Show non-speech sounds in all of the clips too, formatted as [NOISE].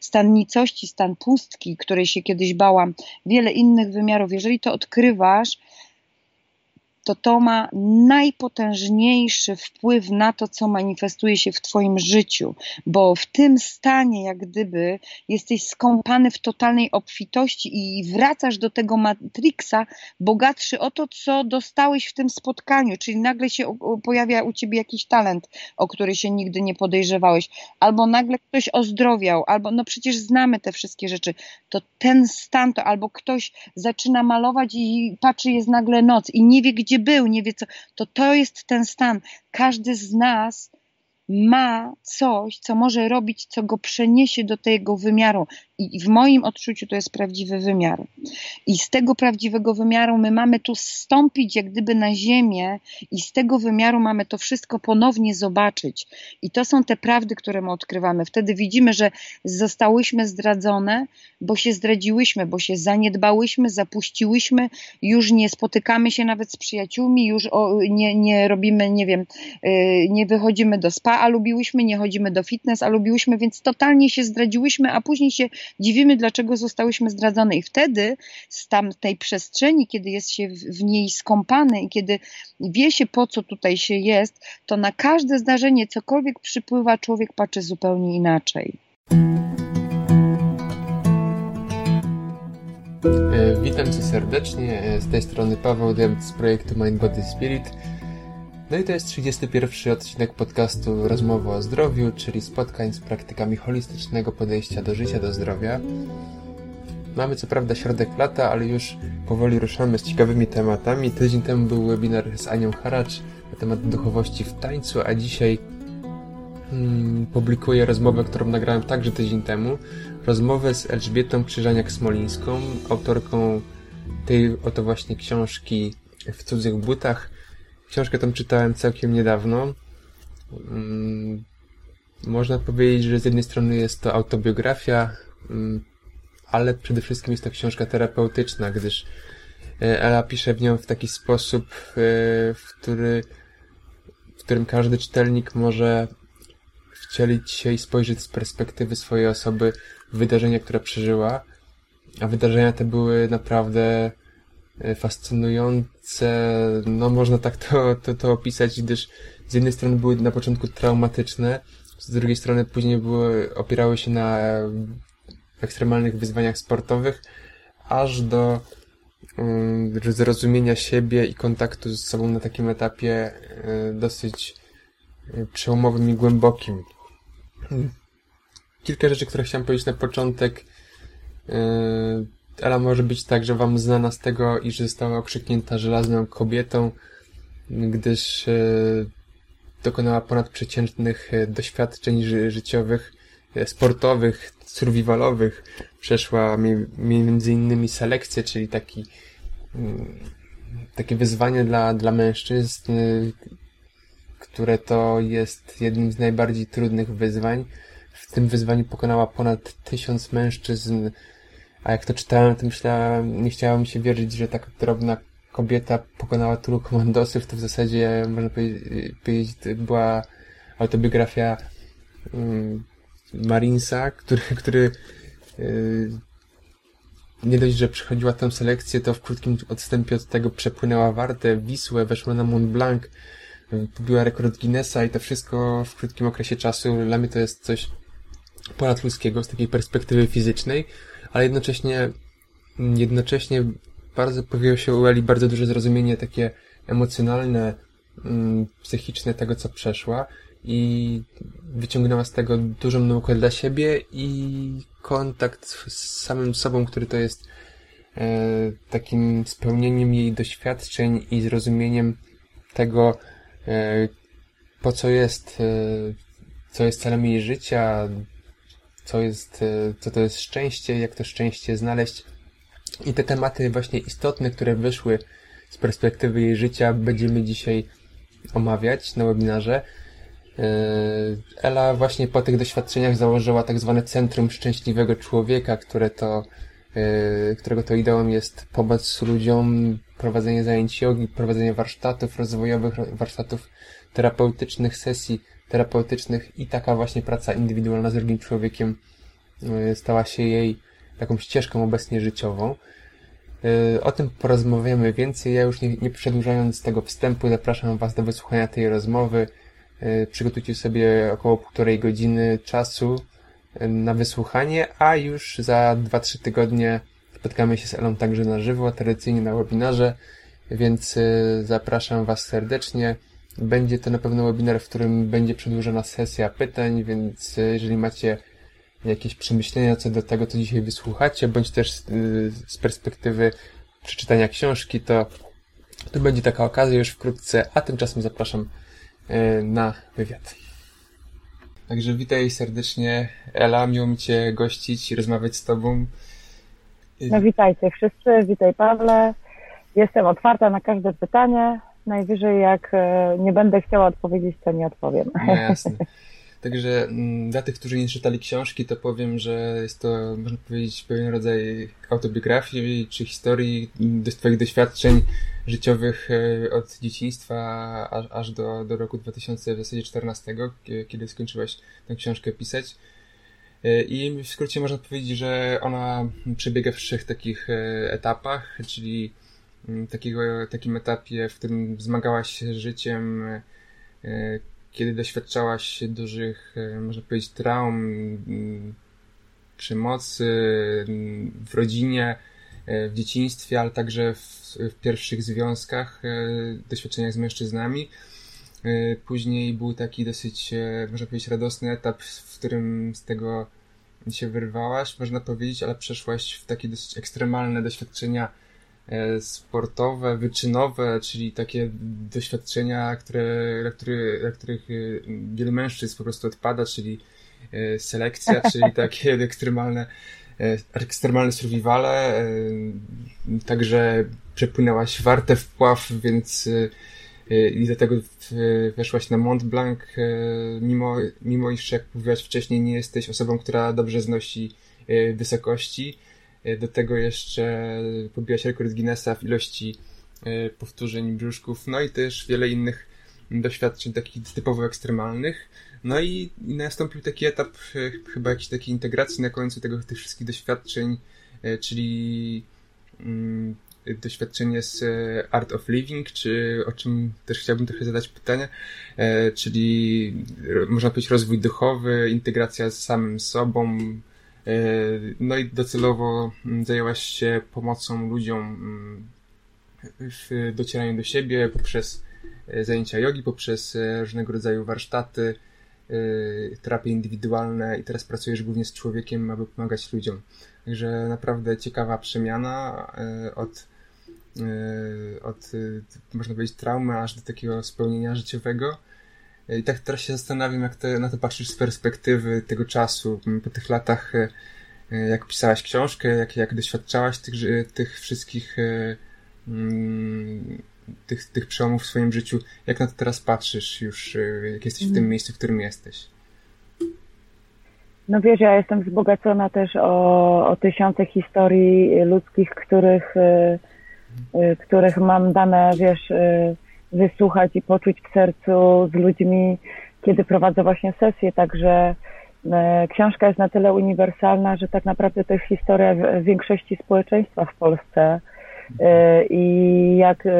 stan nicości, stan pustki, której się kiedyś bałam, wiele innych wymiarów, jeżeli to odkrywasz, to to ma najpotężniejszy wpływ na to, co manifestuje się w Twoim życiu, bo w tym stanie, jak gdyby jesteś skąpany w totalnej obfitości i wracasz do tego Matrixa bogatszy o to, co dostałeś w tym spotkaniu, czyli nagle się pojawia u Ciebie jakiś talent, o który się nigdy nie podejrzewałeś, albo nagle ktoś ozdrowiał, albo no przecież znamy te wszystkie rzeczy, to ten stan, to albo ktoś zaczyna malować i patrzy, jest nagle noc i nie wie, gdzie był, nie wie co, to to jest ten stan. Każdy z nas ma coś, co może robić, co go przeniesie do tego wymiaru. I w moim odczuciu to jest prawdziwy wymiar. I z tego prawdziwego wymiaru my mamy tu stąpić jak gdyby na ziemię i z tego wymiaru mamy to wszystko ponownie zobaczyć. I to są te prawdy, które my odkrywamy. Wtedy widzimy, że zostałyśmy zdradzone, bo się zdradziłyśmy, bo się zaniedbałyśmy, zapuściłyśmy, już nie spotykamy się nawet z przyjaciółmi, już nie, nie robimy, nie wiem, y, nie wychodzimy do spa, a lubiłyśmy, nie chodzimy do fitness, a lubiłyśmy, więc totalnie się zdradziłyśmy, a później się dziwimy, dlaczego zostałyśmy zdradzone. I wtedy z tamtej przestrzeni, kiedy jest się w niej skąpany i kiedy wie się, po co tutaj się jest, to na każde zdarzenie, cokolwiek przypływa, człowiek patrzy zupełnie inaczej. E, witam Cię serdecznie. E, z tej strony Paweł Dewit z projektu Mind Body Spirit. No i to jest 31 odcinek podcastu Rozmowa o zdrowiu, czyli spotkań z praktykami holistycznego podejścia do życia, do zdrowia. Mamy co prawda środek lata, ale już powoli ruszamy z ciekawymi tematami. Tydzień temu był webinar z Anią Haracz na temat duchowości w tańcu, a dzisiaj hmm, publikuję rozmowę, którą nagrałem także tydzień temu. Rozmowę z Elżbietą Krzyżaniak-Smolińską, autorką tej oto właśnie książki w cudzych butach, Książkę tą czytałem całkiem niedawno. Mm, można powiedzieć, że z jednej strony jest to autobiografia, mm, ale przede wszystkim jest to książka terapeutyczna, gdyż e, Ela pisze w nią w taki sposób, e, w, który, w którym każdy czytelnik może wcielić się i spojrzeć z perspektywy swojej osoby w wydarzenia, które przeżyła. A wydarzenia te były naprawdę fascynujące, no można tak to, to, to opisać, gdyż z jednej strony były na początku traumatyczne, z drugiej strony później były, opierały się na ekstremalnych wyzwaniach sportowych, aż do um, zrozumienia siebie i kontaktu z sobą na takim etapie y, dosyć przełomowym i głębokim. Kilka rzeczy, które chciałem powiedzieć na początek. Ela może być także wam znana z tego, iż została okrzyknięta żelazną kobietą, gdyż e, dokonała ponadprzeciętnych e, doświadczeń ży życiowych, e, sportowych, survivalowych. Przeszła między innymi selekcję, czyli taki mm, takie wyzwanie dla, dla mężczyzn, które to jest jednym z najbardziej trudnych wyzwań. W tym wyzwaniu pokonała ponad tysiąc mężczyzn a jak to czytałem, to myślałem, nie chciałem się wierzyć, że taka drobna kobieta pokonała tylu komandosów, to w zasadzie, można powiedzieć, była autobiografia um, Marinsa, który, który yy, nie dość, że przechodziła tę selekcję, to w krótkim odstępie od tego przepłynęła Wartę, Wisłę, weszła na Mont Blanc, pobiła rekord Guinnessa i to wszystko w krótkim okresie czasu. Dla mnie to jest coś ponadludzkiego z takiej perspektywy fizycznej ale jednocześnie, jednocześnie bardzo pojawiło się u Eli bardzo duże zrozumienie takie emocjonalne, mm, psychiczne tego, co przeszła i wyciągnęła z tego dużą naukę dla siebie i kontakt z samym sobą, który to jest e, takim spełnieniem jej doświadczeń i zrozumieniem tego, e, po co jest, e, co jest celem jej życia, co jest, e, co to jest szczęście, jak to szczęście znaleźć. I te tematy właśnie istotne, które wyszły z perspektywy jej życia, będziemy dzisiaj omawiać na webinarze. E, Ela właśnie po tych doświadczeniach założyła tak zwane Centrum Szczęśliwego Człowieka, które to, e, którego to ideą jest pomoc ludziom, prowadzenie zajęć jogi, prowadzenie warsztatów rozwojowych, warsztatów terapeutycznych, sesji terapeutycznych i taka właśnie praca indywidualna z drugim człowiekiem stała się jej taką ścieżką obecnie życiową. E, o tym porozmawiamy więcej. Ja już nie, nie przedłużając tego wstępu, zapraszam Was do wysłuchania tej rozmowy. E, przygotujcie sobie około półtorej godziny czasu e, na wysłuchanie, a już za 2-3 tygodnie spotkamy się z Elą także na żywo, tradycyjnie na webinarze, więc zapraszam Was serdecznie. Będzie to na pewno webinar, w którym będzie przedłużona sesja pytań, więc jeżeli macie jakieś przemyślenia co do tego, co dzisiaj wysłuchacie, bądź też z, perspektywy przeczytania książki, to, to będzie taka okazja już wkrótce, a tymczasem zapraszam e, na wywiad. Także witaj serdecznie, Ela, miło mi Cię gościć i rozmawiać z Tobą. No witajcie wszyscy, witaj Pawle. Jestem otwarta na każde pytanie. Najwyżej jak e, nie będę chciała odpowiedzieć, to nie odpowiem. No jasne. Także mm, dla tych, którzy nie czytali książki, to powiem, że jest to, można powiedzieć, pewien rodzaj autobiografii czy historii do Twoich doświadczeń życiowych e, od dzieciństwa aż, aż do, do roku 2014, kiedy skończyłaś tę książkę pisać. E, I w skrócie można powiedzieć, że ona przebiega w trzech takich etapach, czyli mm, takiego, takim etapie, w którym zmagałaś się z życiem, kiedy doświadczałaś dużych, e, można powiedzieć, traum, mm, przemocy mm, w rodzinie, e, w dzieciństwie, ale także w, w pierwszych związkach, e, doświadczeniach z mężczyznami. Później był taki dosyć, można powiedzieć, radosny etap, w którym z tego się wyrwałaś, można powiedzieć, ale przeszłaś w takie dosyć ekstremalne doświadczenia E, sportowe, wyczynowe, czyli takie doświadczenia, które, na, który, na których e, wielu mężczyzn po prostu odpada, czyli e, selekcja, [LAUGHS] czyli takie ekstremalne, ekstremalne survivale. Także przepłynęłaś warte wpław, więc i dlatego weszłaś na Mont Blanc, mimo, mimo iż jak mówiłaś wcześniej, nie jesteś osobą, która dobrze znosi wysokości E, do tego jeszcze pobiłaś rekord Guinnessa w ilości e, powtórzeń brzuszków, no i też wiele innych doświadczeń takich typowo ekstremalnych. No i, nastąpił taki etap e, chyba jakiejś takiej integracji na końcu tego, tych wszystkich doświadczeń, czyli mm, doświadczenie z Art of Living, czy o czym też chciałbym trochę zadać pytanie, czyli można powiedzieć rozwój duchowy, integracja z samym sobą, E, no i docelowo mm, zajęłaś się pomocą ludziom mm, w docieraniu do siebie poprzez e, zajęcia jogi, poprzez e, różnego rodzaju warsztaty, terapie indywidualne i teraz pracujesz głównie z człowiekiem, aby pomagać ludziom. Także naprawdę ciekawa przemiana od, od można powiedzieć, traumy aż do takiego spełnienia życiowego. I tak teraz się zastanawiam, jak te, na to patrzysz z perspektywy tego czasu, po tych latach, e, e, jak pisałaś książkę, jak, jak doświadczałaś tych, tych wszystkich e, tych, tych przełomów w swoim życiu. Jak na to teraz patrzysz już, jak jesteś w tym mm. miejscu, w którym jesteś? No wiesz, ja jestem wzbogacona też o, o tysiące historii ludzkich, których, których mam dane, wiesz, wysłuchać i poczuć w sercu z ludźmi, kiedy prowadzę właśnie sesję. Także e, książka jest na tyle uniwersalna, że tak naprawdę to jest historia większości społeczeństwa w Polsce. E, I jak e,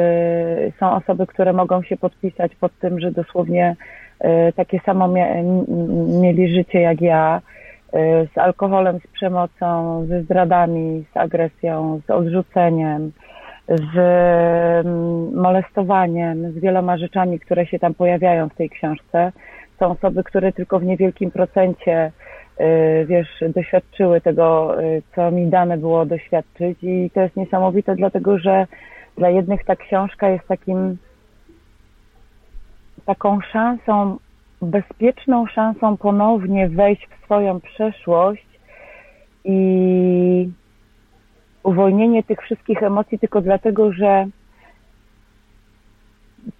są osoby, które mogą się podpisać pod tym, że dosłownie takie samo mieli życie jak ja, z alkoholem, z przemocą, ze zdradami, z agresją, z odrzuceniem, z mm, molestowaniem, z wieloma rzeczami, które się tam pojawiają w tej książce. Są osoby, które tylko w niewielkim procencie, y, wiesz, doświadczyły tego, y, co mi dane było doświadczyć i to jest niesamowite, dlatego że dla jednych ta książka jest takim taką szansą, bezpieczną szansą ponownie wejść w swoją przeszłość i uwolnienie tych wszystkich emocji tylko dlatego, że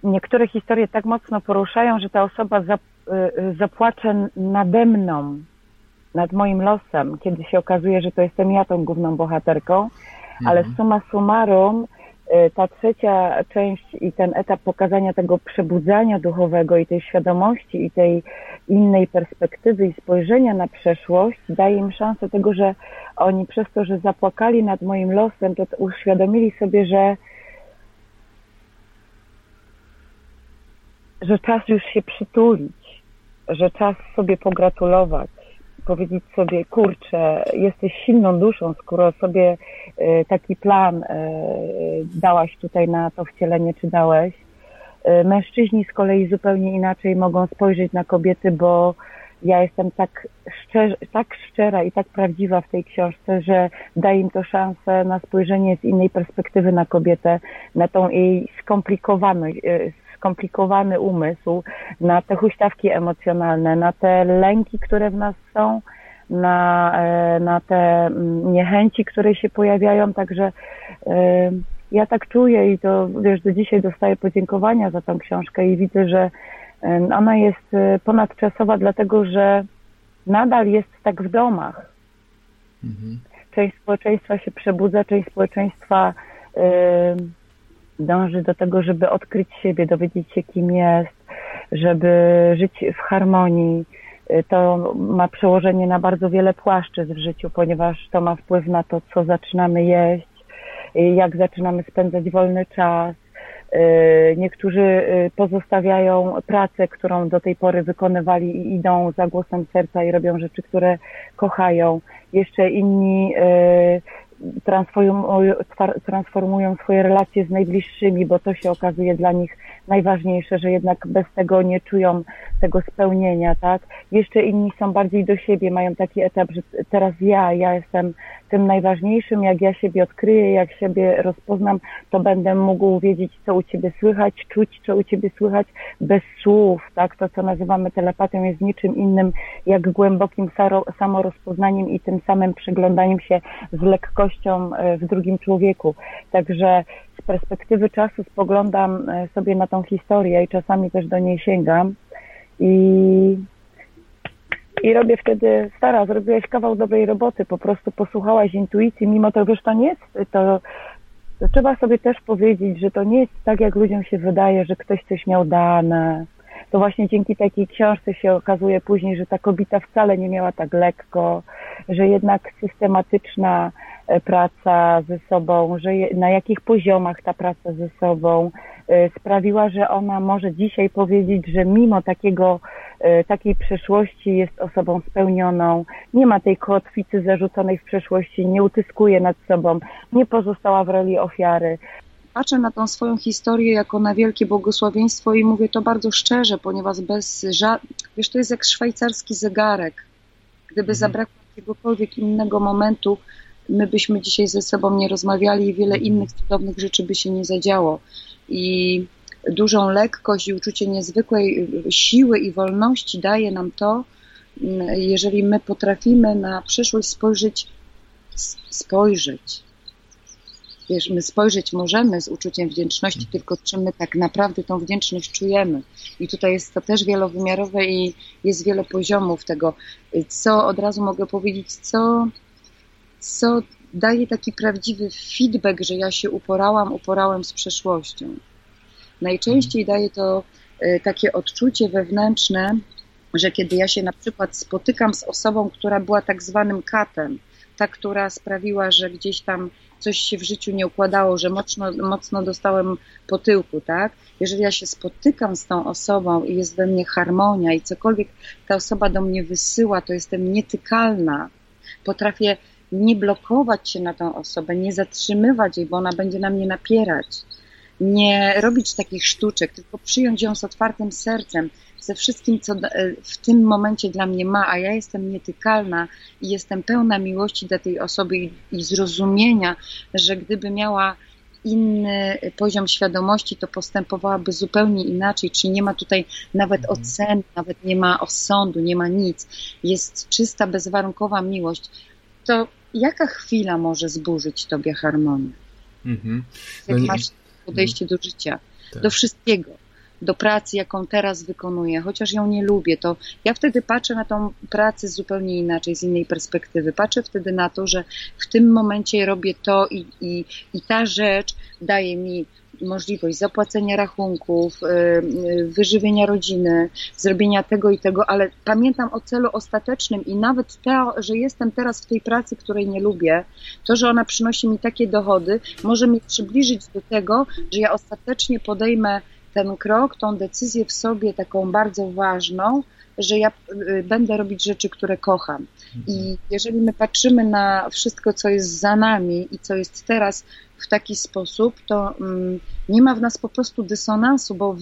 niektóre historie tak mocno poruszają, że ta osoba y, y, zapłacze nade mną, nad moim losem, kiedy się okazuje, że to jestem ja tą główną bohaterką, mhm. ale summa summarum ta trzecia część i ten etap pokazania tego przebudzania duchowego i tej świadomości i tej innej perspektywy i spojrzenia na przeszłość daje im szansę tego, że oni przez to, że zapłakali nad moim losem, to uświadomili sobie, że że czas już się przytulić, że czas sobie pogratulować, powiedzieć sobie, kurczę, jesteś silną duszą, skoro sobie e, taki plan e, dałaś tutaj na to wcielenie, czy dałeś. E, mężczyźni z kolei zupełnie inaczej mogą spojrzeć na kobiety, bo ja jestem tak, szczer, tak szczera i tak prawdziwa w tej książce, że daje im to szansę na spojrzenie z innej perspektywy na kobietę, na tą jej skomplikowaność, skomplikowany umysł, na te huśtawki emocjonalne, na te lęki, które w nas są, na, e, na te mm, niechęci, które się pojawiają, także e, ja tak czuję i to wiesz, do dzisiaj dostaję podziękowania za tą książkę i widzę, że e, ona jest ponadczasowa, dlatego że nadal jest tak w domach. Mhm. Część społeczeństwa się przebudza, część społeczeństwa dąży do tego, żeby odkryć siebie, dowiedzieć się, kim jest, żeby żyć w harmonii. Y, to ma przełożenie na bardzo wiele płaszczyzn w życiu, ponieważ to ma wpływ na to, co zaczynamy jeść, y, jak zaczynamy spędzać wolny czas. Y, niektórzy pozostawiają pracę, którą do tej pory wykonywali i idą za głosem serca i robią rzeczy, które kochają. Jeszcze inni transformują, transformują swoje relacje z najbliższymi, bo to się okazuje dla nich najważniejsze, że jednak bez tego nie czują tego spełnienia, tak? Jeszcze inni są bardziej do siebie, mają taki etap, że teraz ja, ja jestem tym najważniejszym, jak ja siebie odkryję, jak siebie rozpoznam, to będę mógł wiedzieć, co u ciebie słychać, czuć, co u ciebie słychać bez słów, tak? To, co nazywamy telepatią jest niczym innym jak głębokim samorozpoznaniem i tym samym przyglądaniem się z lekkością e, w drugim człowieku. Także z perspektywy czasu spoglądam e, sobie na tą historię i czasami też do niej sięgam. I, i robię wtedy, stara, zrobiłeś kawał dobrej roboty, po prostu posłuchałaś intuicji, mimo to, wiesz, to nie jest, to, to trzeba sobie też powiedzieć, że to nie jest tak, jak ludziom się wydaje, że ktoś coś miał dane, to właśnie dzięki takiej książce się okazuje później, że ta kobieta wcale nie miała tak lekko, że jednak systematyczna e, praca ze sobą, że na jakich poziomach ta praca ze sobą e, sprawiła, że ona może dzisiaj powiedzieć, że mimo takiego, e, takiej przeszłości jest osobą spełnioną, nie ma tej kotwicy zarzuconej w przeszłości, nie utyskuje nad sobą, nie pozostała w roli ofiary, patrzę na tą swoją historię jako na wielkie błogosławieństwo i mówię to bardzo szczerze, ponieważ bez ża- wiesz, to jest jak szwajcarski zegarek. Gdyby mhm. zabrakło jakiegokolwiek innego momentu, my byśmy dzisiaj ze sobą nie rozmawiali i wiele innych cudownych rzeczy by się nie zadziało. I dużą lekkość i uczucie niezwykłej siły i wolności daje nam to, jeżeli my potrafimy na przyszłość spojrzeć, spojrzeć, wiesz, my spojrzeć możemy z uczuciem wdzięczności, mhm. tylko czy my tak naprawdę tą wdzięczność czujemy. I tutaj jest to też wielowymiarowe i jest wiele poziomów tego, co od razu mogę powiedzieć, co, co daje taki prawdziwy feedback, że ja się uporałam, uporałem z przeszłością. Najczęściej daje to e, takie odczucie wewnętrzne, że kiedy ja się na przykład spotykam z osobą, która była tak zwanym katem, ta, która sprawiła, że gdzieś tam coś się w życiu nie układało, że mocno, mocno dostałem po tyłku, tak? Jeżeli ja się spotykam z tą osobą i jest we mnie harmonia i cokolwiek ta osoba do mnie wysyła, to jestem nietykalna. Potrafię nie blokować się na tą osobę, nie zatrzymywać jej, bo ona będzie na mnie napierać. Nie robić takich sztuczek, tylko przyjąć ją z otwartym sercem, ze wszystkim, co e, w tym momencie dla mnie ma, a ja jestem nietykalna i jestem pełna miłości dla tej osoby i, i zrozumienia, że gdyby miała inny poziom świadomości, to postępowałaby zupełnie inaczej, czyli nie ma tutaj nawet mhm. oceny, nawet nie ma osądu, nie ma nic. Jest czysta, bezwarunkowa miłość. To jaka chwila może zburzyć tobie harmonię? Mhm. No Jak nie... masz podejście do życia, tak. do wszystkiego do pracy, jaką teraz wykonuję, chociaż ją nie lubię, to ja wtedy patrzę na tą pracę zupełnie inaczej, z innej perspektywy. Patrzę wtedy na to, że w tym momencie robię to i, i, i ta rzecz daje mi możliwość zapłacenia rachunków, y, y, wyżywienia rodziny, zrobienia tego i tego, ale pamiętam o celu ostatecznym i nawet to, że jestem teraz w tej pracy, której nie lubię, to, że ona przynosi mi takie dochody, może mnie przybliżyć do tego, że ja ostatecznie podejmę ten krok, tą decyzję w sobie taką bardzo ważną, że ja y, będę robić rzeczy, które kocham. I mhm. jeżeli my patrzymy na wszystko, co jest za nami i co jest teraz w taki sposób, to mm, nie ma w nas po prostu dysonansu, bo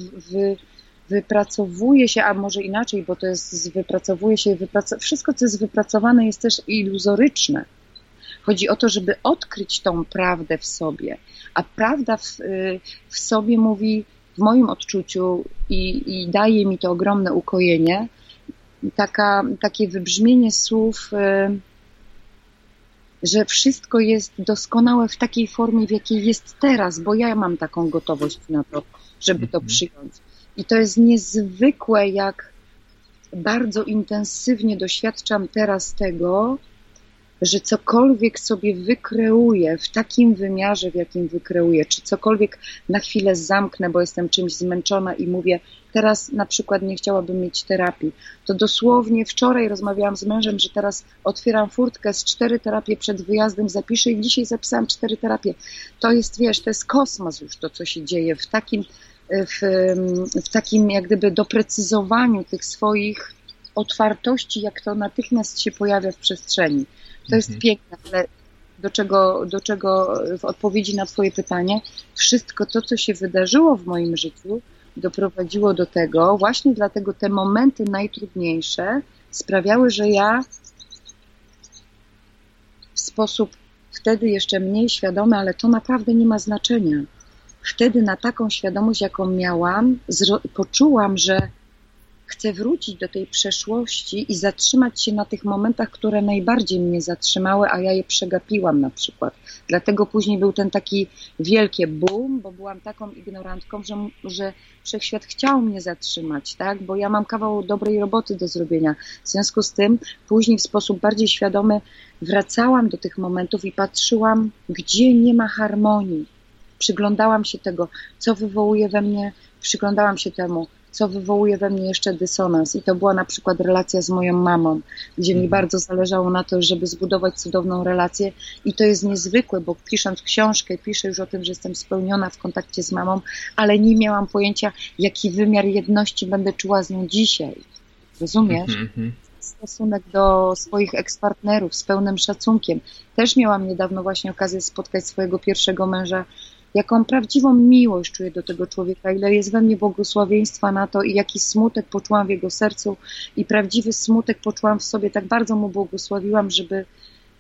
wypracowuje się, a może inaczej, bo to jest, wypracowuje się, wyprac wszystko, co jest wypracowane, jest też iluzoryczne. Chodzi o to, żeby odkryć tą prawdę w sobie, a prawda w, y, w sobie mówi, w moim odczuciu i, i daje mi to ogromne ukojenie, taka, takie wybrzmienie słów, y, że wszystko jest doskonałe w takiej formie, w jakiej jest teraz, bo ja mam taką gotowość na to, żeby to mhm. przyjąć. I to jest niezwykłe, jak bardzo intensywnie doświadczam teraz tego, że cokolwiek sobie wykreuję w takim wymiarze, w jakim wykreuję, czy cokolwiek na chwilę zamknę, bo jestem czymś zmęczona i mówię, teraz na przykład nie chciałabym mieć terapii, to dosłownie wczoraj rozmawiałam z mężem, że teraz otwieram furtkę z cztery terapie przed wyjazdem, zapiszę i dzisiaj zapisałam cztery terapie. To jest, wiesz, to jest kosmos już to, co się dzieje w takim, w, w takim jak gdyby doprecyzowaniu tych swoich otwartości, jak to natychmiast się pojawia w przestrzeni. To jest mhm. piękne, ale do czego, do czego w odpowiedzi na Twoje pytanie, wszystko to, co się wydarzyło w moim życiu, doprowadziło do tego, właśnie dlatego te momenty najtrudniejsze sprawiały, że ja w sposób wtedy jeszcze mniej świadomy, ale to naprawdę nie ma znaczenia. Wtedy na taką świadomość, jaką miałam, poczułam, że chcę wrócić do tej przeszłości i zatrzymać się na tych momentach, które najbardziej mnie zatrzymały, a ja je przegapiłam na przykład. Dlatego później był ten taki wielkie boom, bo byłam taką ignorantką, że, że wszechświat chciał mnie zatrzymać, tak? Bo ja mam kawał dobrej roboty do zrobienia. W związku z tym później w sposób bardziej świadomy wracałam do tych momentów i patrzyłam, gdzie nie ma harmonii. Przyglądałam się tego, co wywołuje we mnie, przyglądałam się temu, co wywołuje we mnie jeszcze dysonans. I to była na przykład relacja z moją mamą, gdzie mi mhm. bardzo zależało na to, żeby zbudować cudowną relację. I to jest niezwykłe, bo pisząc książkę, piszę już o tym, że jestem spełniona w kontakcie z mamą, ale nie miałam pojęcia, jaki wymiar jedności będę czuła z nią dzisiaj. Rozumiesz? Mhm, mhm. stosunek do swoich ekspartnerów z pełnym szacunkiem. Też miałam niedawno właśnie okazję spotkać swojego pierwszego męża jaką prawdziwą miłość czuję do tego człowieka, ile jest we mnie błogosławieństwa na to i jaki smutek poczułam w jego sercu i prawdziwy smutek poczułam w sobie, tak bardzo mu błogosławiłam, żeby,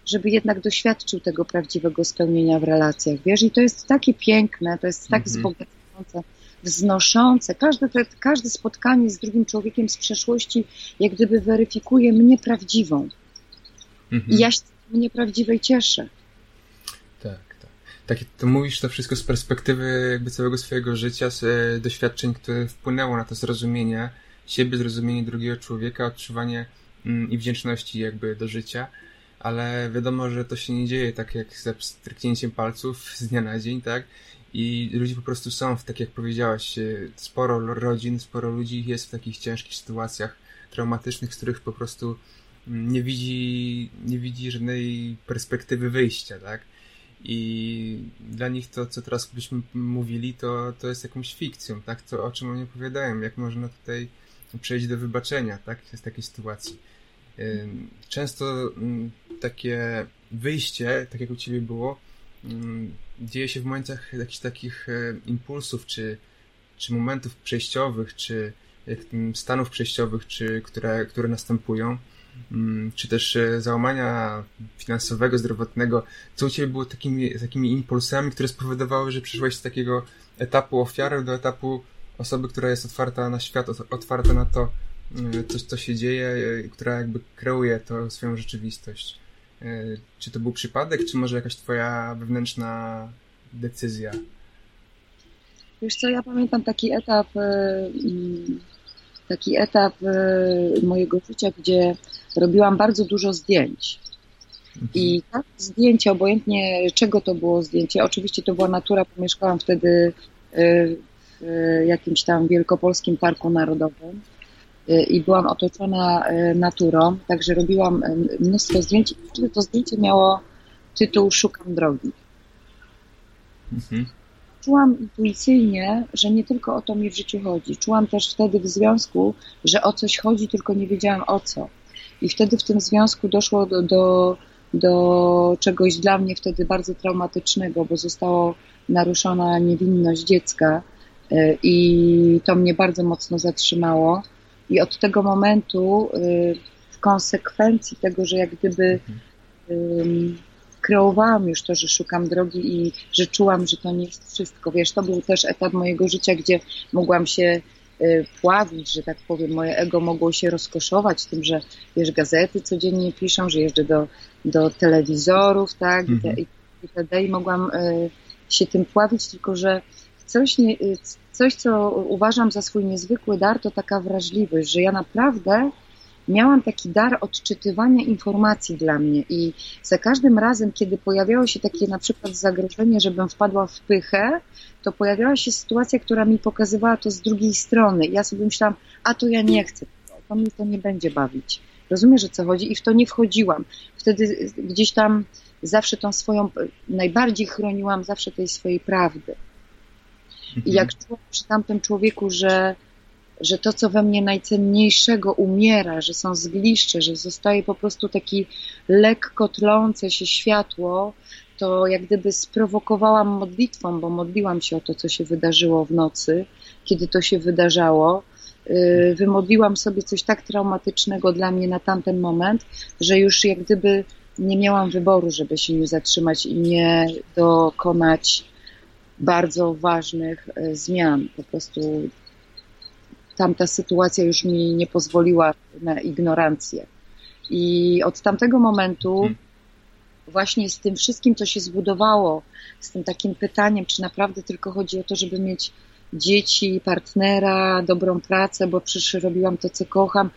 żeby jednak doświadczył tego prawdziwego spełnienia w relacjach, wiesz, i to jest takie piękne, to jest tak mhm. wzbogacające, wznoszące, każde, każde spotkanie z drugim człowiekiem z przeszłości jak gdyby weryfikuje mnie prawdziwą. Mhm. i ja się mnie prawdziwej cieszę takie, to mówisz to wszystko z perspektywy jakby całego swojego życia, z e, doświadczeń, które wpłynęło na to zrozumienie siebie, zrozumienie drugiego człowieka, odczuwanie mm, i wdzięczności jakby do życia, ale wiadomo, że to się nie dzieje tak jak ze stryknięciem palców z dnia na dzień, tak? I ludzie po prostu są, w, tak jak powiedziałaś, e, sporo rodzin, sporo ludzi jest w takich ciężkich sytuacjach traumatycznych, z których po prostu mm, nie widzi, nie widzi żadnej perspektywy wyjścia, tak? I dla nich to, co teraz byśmy mówili, to, to jest jakąś fikcją, tak? To, o czym oni opowiadają, jak można tutaj przejść do wybaczenia, tak? Z takiej sytuacji. Często takie wyjście, tak jak u Ciebie było, dzieje się w momentach jakichś takich e, impulsów, czy, czy momentów przejściowych, czy stanów przejściowych, czy które, które następują czy też e, załamania finansowego, zdrowotnego, co u Ciebie było takimi, takimi impulsami, które spowodowały, że przyszłeś z takiego etapu ofiary do etapu osoby, która jest otwarta na świat, otwarta na to, e, co, co się dzieje, e, która jakby kreuje to swoją rzeczywistość. Czy to był przypadek, czy może jakaś Twoja wewnętrzna decyzja? Wiesz co, ja pamiętam taki etap, mm, taki etap mojego życia, gdzie robiłam bardzo dużo zdjęć. I tak zdjęcie, obojętnie czego to było zdjęcie, oczywiście to była natura, bo mieszkałam wtedy e, w jakimś tam wielkopolskim parku narodowym i byłam otoczona naturą, także robiłam mnóstwo zdjęć i wtedy to zdjęcie miało tytuł Szukam drogi. Mhm czułam intuicyjnie, że nie tylko o to mi w życiu chodzi. Czułam też wtedy w związku, że o coś chodzi, tylko nie wiedziałam o co. I wtedy w tym związku doszło do, do, do czegoś dla mnie wtedy bardzo traumatycznego, bo została naruszona niewinność dziecka y, i to mnie bardzo mocno zatrzymało. I od tego momentu, y, w konsekwencji tego, że jak gdyby kreowałam już to, że szukam drogi i że czułam, że to nie jest wszystko. Wiesz, to był też etap mojego życia, gdzie mogłam się pławić, że tak powiem, moje ego mogło się rozkoszować tym, że wiesz, gazety codziennie piszą, że jeżdżę do, do telewizorów, tak, mhm. i itd. i mogłam y, się tym pławić, tylko że coś, nie, y, coś, co uważam za swój niezwykły dar, to taka wrażliwość, że ja naprawdę miałam taki dar odczytywania informacji dla mnie i za każdym razem, kiedy pojawiało się takie na przykład zagrożenie, żebym wpadła w pychę, to pojawiała się sytuacja, która mi pokazywała to z drugiej strony. Ja sobie myślałam, a to ja nie chcę, to mnie to nie będzie bawić. Rozumiesz, o co chodzi? I w to nie wchodziłam. Wtedy gdzieś tam zawsze tą swoją, najbardziej chroniłam zawsze tej swojej prawdy. I mhm. jak czułam przy tamtym człowieku, że że to, co we mnie najcenniejszego umiera, że są zgliszcze, że zostaje po prostu taki lekko tlące się światło, to jak gdyby sprowokowałam modlitwą, bo modliłam się o to, co się wydarzyło w nocy, kiedy to się wydarzało. Y, wymodliłam sobie coś tak traumatycznego dla mnie na tamten moment, że już jak gdyby nie miałam wyboru, żeby się nie zatrzymać i nie dokonać bardzo ważnych y, zmian. Po prostu tamta sytuacja już mi nie pozwoliła na ignorancję. I od tamtego momentu hmm. właśnie z tym wszystkim, co się zbudowało, z tym takim pytaniem, czy naprawdę tylko chodzi o to, żeby mieć dzieci, partnera, dobrą pracę, bo przecież robiłam to, co kocham,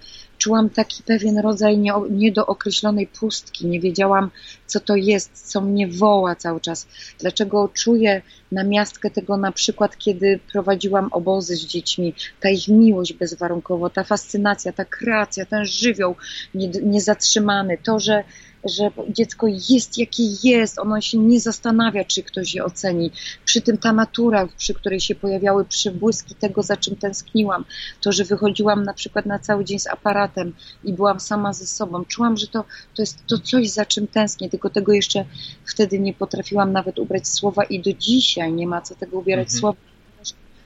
czułam taki pewien rodzaj niedookreślonej pustki. Nie wiedziałam, co to jest, co mnie woła cały czas. Dlaczego czuję namiastkę tego na przykład, kiedy prowadziłam obozy z dziećmi, ta ich miłość bezwarunkowo, ta fascynacja, ta kreacja, ten żywioł niezatrzymany, to, że że dziecko jest jakie jest, ono się nie zastanawia, czy ktoś je oceni. Przy tym ta natura, przy której się pojawiały przebłyski tego, za czym tęskniłam, to, że wychodziłam na przykład na cały dzień z aparatem i byłam sama ze sobą, czułam, że to, to jest to coś, za czym tęsknię, tylko tego jeszcze wtedy nie potrafiłam nawet ubrać słowa i do dzisiaj nie ma co tego ubierać mhm. słowa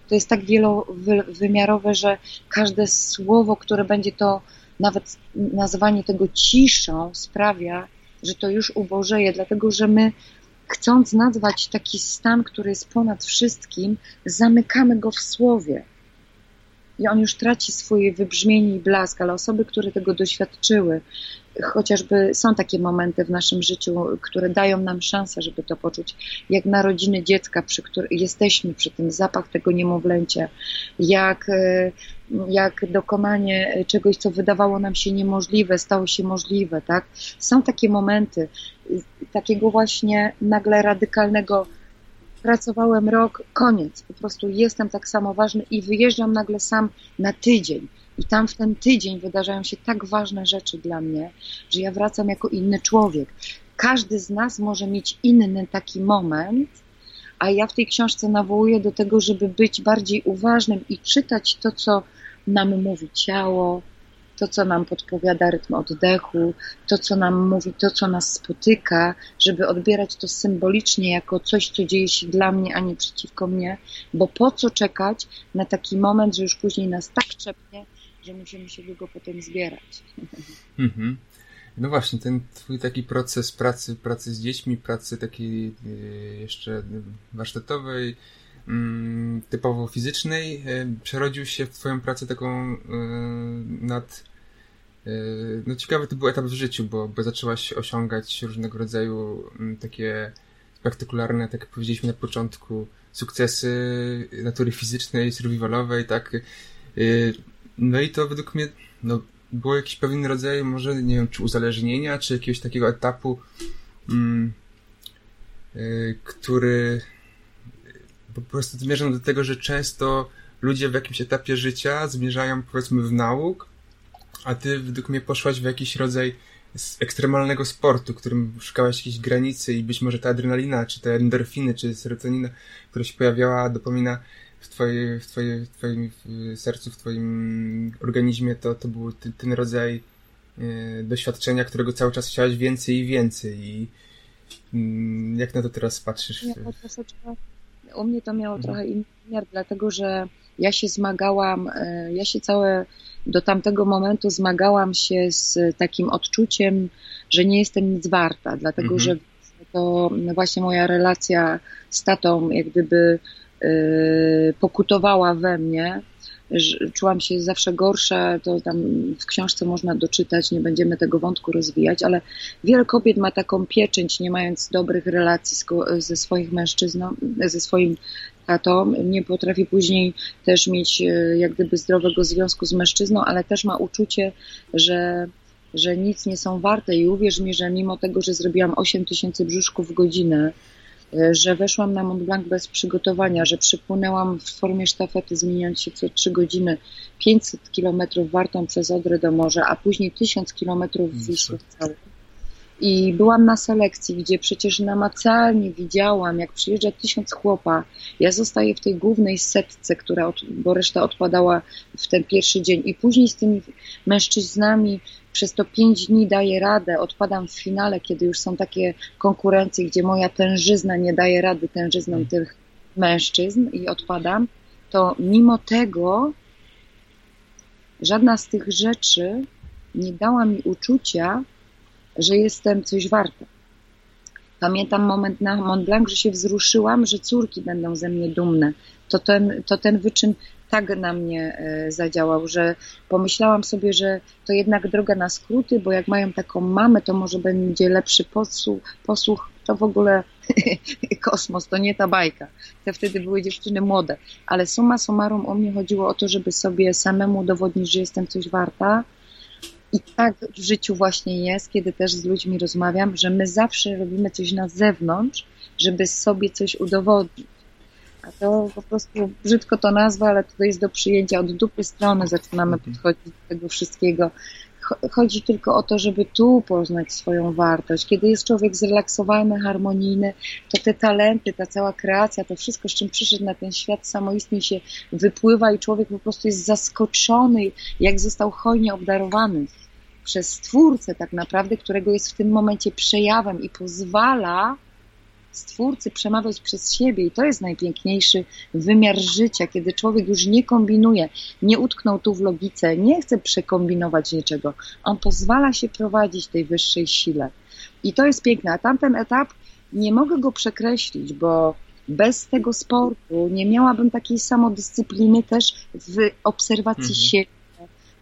to jest tak wielowymiarowe, że każde słowo, które będzie to nawet nazwanie tego ciszą sprawia, że to już ubożeje, dlatego że my chcąc nazwać taki stan, który jest ponad wszystkim, zamykamy go w słowie. I on już traci swoje wybrzmienie i blask, ale osoby, które tego doświadczyły, chociażby są takie momenty w naszym życiu, które dają nam szansę, żeby to poczuć, jak narodziny dziecka, przy których jesteśmy przy tym, zapach tego niemowlęcia, jak, e, jak dokonanie czegoś, co wydawało nam się niemożliwe, stało się możliwe, tak? Są takie momenty takiego właśnie nagle radykalnego pracowałem rok, koniec, po prostu jestem tak samo ważny i wyjeżdżam nagle sam na tydzień i tam w ten tydzień wydarzają się tak ważne rzeczy dla mnie, że ja wracam jako inny człowiek. Każdy z nas może mieć inny taki moment, a ja w tej książce nawołuję do tego, żeby być bardziej uważnym i czytać to, co nam mówi ciało, to, co nam podpowiada rytm oddechu, to, co nam mówi, to, co nas spotyka, żeby odbierać to symbolicznie jako coś, co dzieje się dla mnie, a nie przeciwko mnie, bo po co czekać na taki moment, że już później nas tak czepnie, że musimy się długo potem zbierać. Mhm. No właśnie, ten twój taki proces pracy, pracy z dziećmi, pracy takiej y, jeszcze warsztatowej, mm, typowo fizycznej, y, przerodził się w twoją pracę taką y, nad no ciekawy to był etap w życiu, bo, bo zaczęłaś osiągać różnego rodzaju mm, takie spektakularne, tak jak powiedzieliśmy na początku, sukcesy natury fizycznej, survivalowej, tak. No i to według mnie, no, było jakiś pewien rodzaj, może, nie wiem, czy uzależnienia, czy jakiegoś takiego etapu, mm, y, który po prostu zmierzam do tego, że często ludzie w jakimś etapie życia zmierzają, powiedzmy, w nauk, a ty według mnie poszłaś w jakiś rodzaj ekstremalnego sportu, którym szukałaś jakiejś granicy i być może ta adrenalina, czy te endorfiny, czy serotonina, która się pojawiała, dopomina w, twojej, w, twojej, w twoim sercu, w twoim organizmie, to, to był ten, ten rodzaj e, doświadczenia, którego cały czas chciałaś więcej i więcej i mm, jak na to teraz patrzysz? Troszeczkę, u mnie to miało mhm. trochę inny wymiar, dlatego że ja się zmagałam, e, ja się całe do tamtego momentu zmagałam się z takim odczuciem, że nie jestem nic warta, dlatego mhm. że to właśnie moja relacja z tatą jak gdyby pokutowała we mnie. Czułam się zawsze gorsza, to tam w książce można doczytać, nie będziemy tego wątku rozwijać, ale wiele kobiet ma taką pieczęć, nie mając dobrych relacji ze swoich mężczyzną, ze swoim to nie potrafi później też mieć e, jak gdyby zdrowego związku z mężczyzną, ale też ma uczucie, że, że nic nie są warte i uwierz mi, że mimo tego, że zrobiłam 8 tysięcy brzuszków w godzinę, że weszłam na Mont Blanc bez przygotowania, że przypłynęłam w formie sztafety, zmieniając się co 3 godziny, 500 kilometrów wartą przez Odrę do morza, a później 1000 kilometrów w Wisłę i byłam na selekcji, gdzie przecież namacalnie widziałam, jak przyjeżdża tysiąc chłopa. Ja zostaję w tej głównej setce, która, od, bo reszta odpadała w ten pierwszy dzień. I później z tymi mężczyznami przez to pięć dni daję radę. Odpadam w finale, kiedy już są takie konkurencje, gdzie moja tężyzna nie daje rady tężyznom hmm. tych mężczyzn i odpadam. To mimo tego żadna z tych rzeczy nie dała mi uczucia, że jestem coś warta. Pamiętam moment na Mont Blanc, że się wzruszyłam, że córki będą ze mnie dumne. To ten, to ten wyczyn tak na mnie e, zadziałał, że pomyślałam sobie, że to jednak droga na skróty, bo jak mają taką mamę, to może będzie lepszy posłuch, posłuch to w ogóle [LAUGHS] kosmos, to nie ta bajka. Te wtedy były dziewczyny młode, ale summa summarum o mnie chodziło o to, żeby sobie samemu udowodnić, że jestem coś warta, i tak w życiu właśnie jest, kiedy też z ludźmi rozmawiam, że my zawsze robimy coś na zewnątrz, żeby sobie coś udowodnić. A to po prostu brzydko to nazwa, ale to jest do przyjęcia. Od dupy strony zaczynamy mhm. podchodzić do tego wszystkiego. Chodzi tylko o to, żeby tu poznać swoją wartość. Kiedy jest człowiek zrelaksowany, harmonijny, to te talenty, ta cała kreacja, to wszystko, z czym przyszedł na ten świat, samoistnie się wypływa i człowiek po prostu jest zaskoczony, jak został hojnie obdarowany przez Stwórcę tak naprawdę, którego jest w tym momencie przejawem i pozwala Stwórcy przemawiać przez siebie i to jest najpiękniejszy wymiar życia, kiedy człowiek już nie kombinuje, nie utknął tu w logice, nie chce przekombinować niczego. On pozwala się prowadzić tej wyższej sile. I to jest piękne. A tamten etap nie mogę go przekreślić, bo bez tego sportu nie miałabym takiej samodyscypliny też w obserwacji mhm. siebie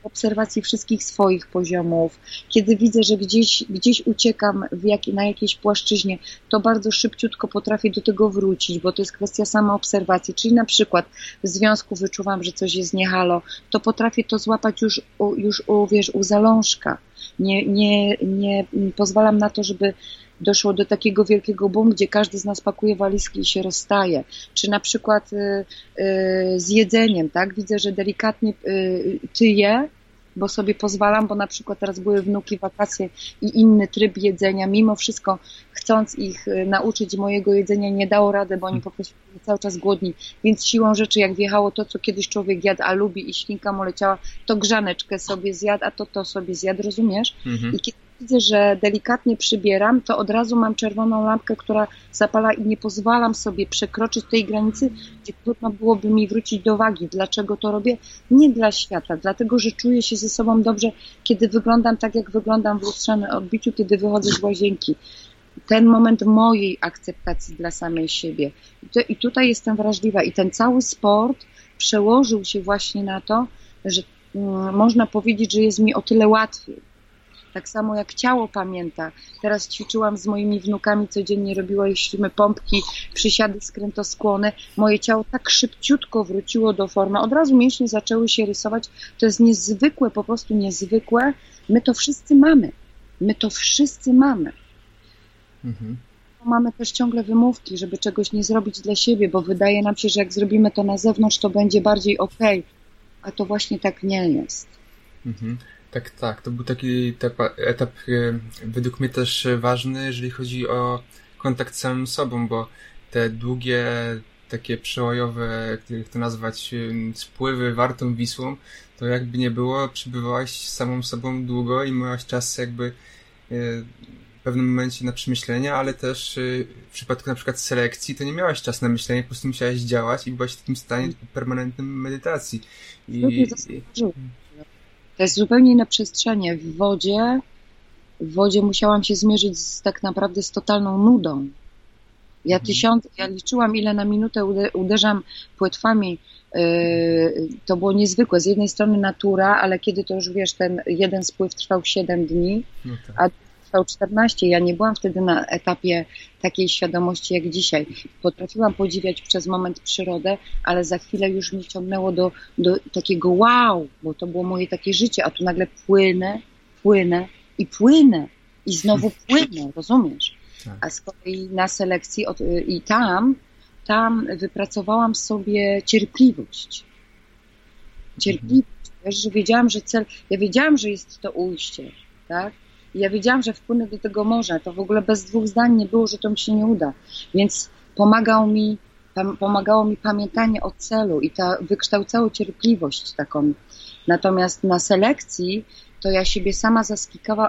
obserwacji wszystkich swoich poziomów. Kiedy widzę, że gdzieś, gdzieś uciekam jak, na jakiejś płaszczyźnie, to bardzo szybciutko potrafię do tego wrócić, bo to jest kwestia samoobserwacji. Czyli na przykład w związku wyczuwam, że coś jest niehalo, to potrafię to złapać już, już u, wiesz, u zalążka. Nie, nie, nie pozwalam na to, żeby doszło do takiego wielkiego boom, gdzie każdy z nas pakuje walizki i się rozstaje. Czy na przykład y, y, z jedzeniem, tak? Widzę, że delikatnie y, tyję, bo sobie pozwalam, bo na przykład teraz były wnuki, wakacje i inny tryb jedzenia, mimo wszystko chcąc ich y, nauczyć mojego jedzenia nie dało rady, bo oni po prostu byli cały czas głodni, więc siłą rzeczy jak wjechało to, co kiedyś człowiek jadł, a lubi i ślinka mu leciała, to grzaneczkę sobie zjadł, a to to sobie zjadł, rozumiesz? Mhm. I kiedy widzę, że delikatnie przybieram, to od razu mam czerwoną lampkę, która zapala i nie pozwalam sobie przekroczyć tej granicy, gdzie trudno byłoby mi wrócić do wagi. Dlaczego to robię? Nie dla świata, dlatego, że czuję się ze sobą dobrze, kiedy wyglądam tak, jak wyglądam w lustrzanym odbiciu, kiedy wychodzę z łazienki. Ten moment mojej akceptacji dla samej siebie. I tutaj jestem wrażliwa i ten cały sport przełożył się właśnie na to, że mm, można powiedzieć, że jest mi o tyle łatwiej tak samo jak ciało pamięta. Teraz ćwiczyłam z moimi wnukami codziennie, robiłyśmy pompki, przysiady, skrętoskłony. Moje ciało tak szybciutko wróciło do formy. Od razu mięśnie zaczęły się rysować. To jest niezwykłe, po prostu niezwykłe. My to wszyscy mamy. My to wszyscy mamy. Mhm. Mamy też ciągle wymówki, żeby czegoś nie zrobić dla siebie, bo wydaje nam się, że jak zrobimy to na zewnątrz, to będzie bardziej ok, a to właśnie tak nie jest. Mhm. Tak, tak. To był taki etap, etap e, według mnie też ważny, jeżeli chodzi o kontakt z samym sobą, bo te długie, takie przełajowe, jak to nazwać, e, spływy wartą Wisłą, to jakby nie było, przybywałaś samą sobą długo i miałaś czas jakby e, pewnym momencie na przemyślenia, ale też y, w przypadku na przykład selekcji to nie miałaś czasu na myślenie, po prostu musiałaś działać i byłaś w takim stanie permanentnym medytacji. I, to jest zupełnie inne przestrzenie. W wodzie, w wodzie musiałam się zmierzyć z, tak naprawdę z totalną nudą. Ja mhm. tysiąc, ja liczyłam ile na minutę uderzam płetwami. Yy, to było niezwykłe. Z jednej strony natura, ale kiedy to już wiesz, ten jeden spływ trwał 7 dni, no tak. a trwał 14. Ja nie byłam wtedy na etapie takiej świadomości jak dzisiaj. Potrafiłam podziwiać przez moment przyrodę, ale za chwilę już mnie ciągnęło do, do takiego wow, bo to było moje takie życie, a tu nagle płynę, płynę i płynę i znowu płynę, rozumiesz? Tak. A z kolei na selekcji od, i tam, tam wypracowałam sobie cierpliwość. Cierpliwość, wiesz, że wiedziałam, że cel, ja wiedziałam, że jest to ujście, tak? I ja wiedziałam, że wpłynę do tego morza. To w ogóle bez dwóch zdań nie było, że to mi się nie uda. Więc pomagał mi, pomagało mi pamiętanie o celu i ta wykształcało cierpliwość taką. Natomiast na selekcji to ja siebie sama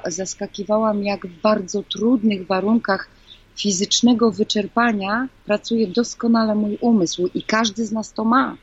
zaskakiwałam, jak w bardzo trudnych warunkach fizycznego wyczerpania pracuje doskonale mój umysł i każdy z nas to ma.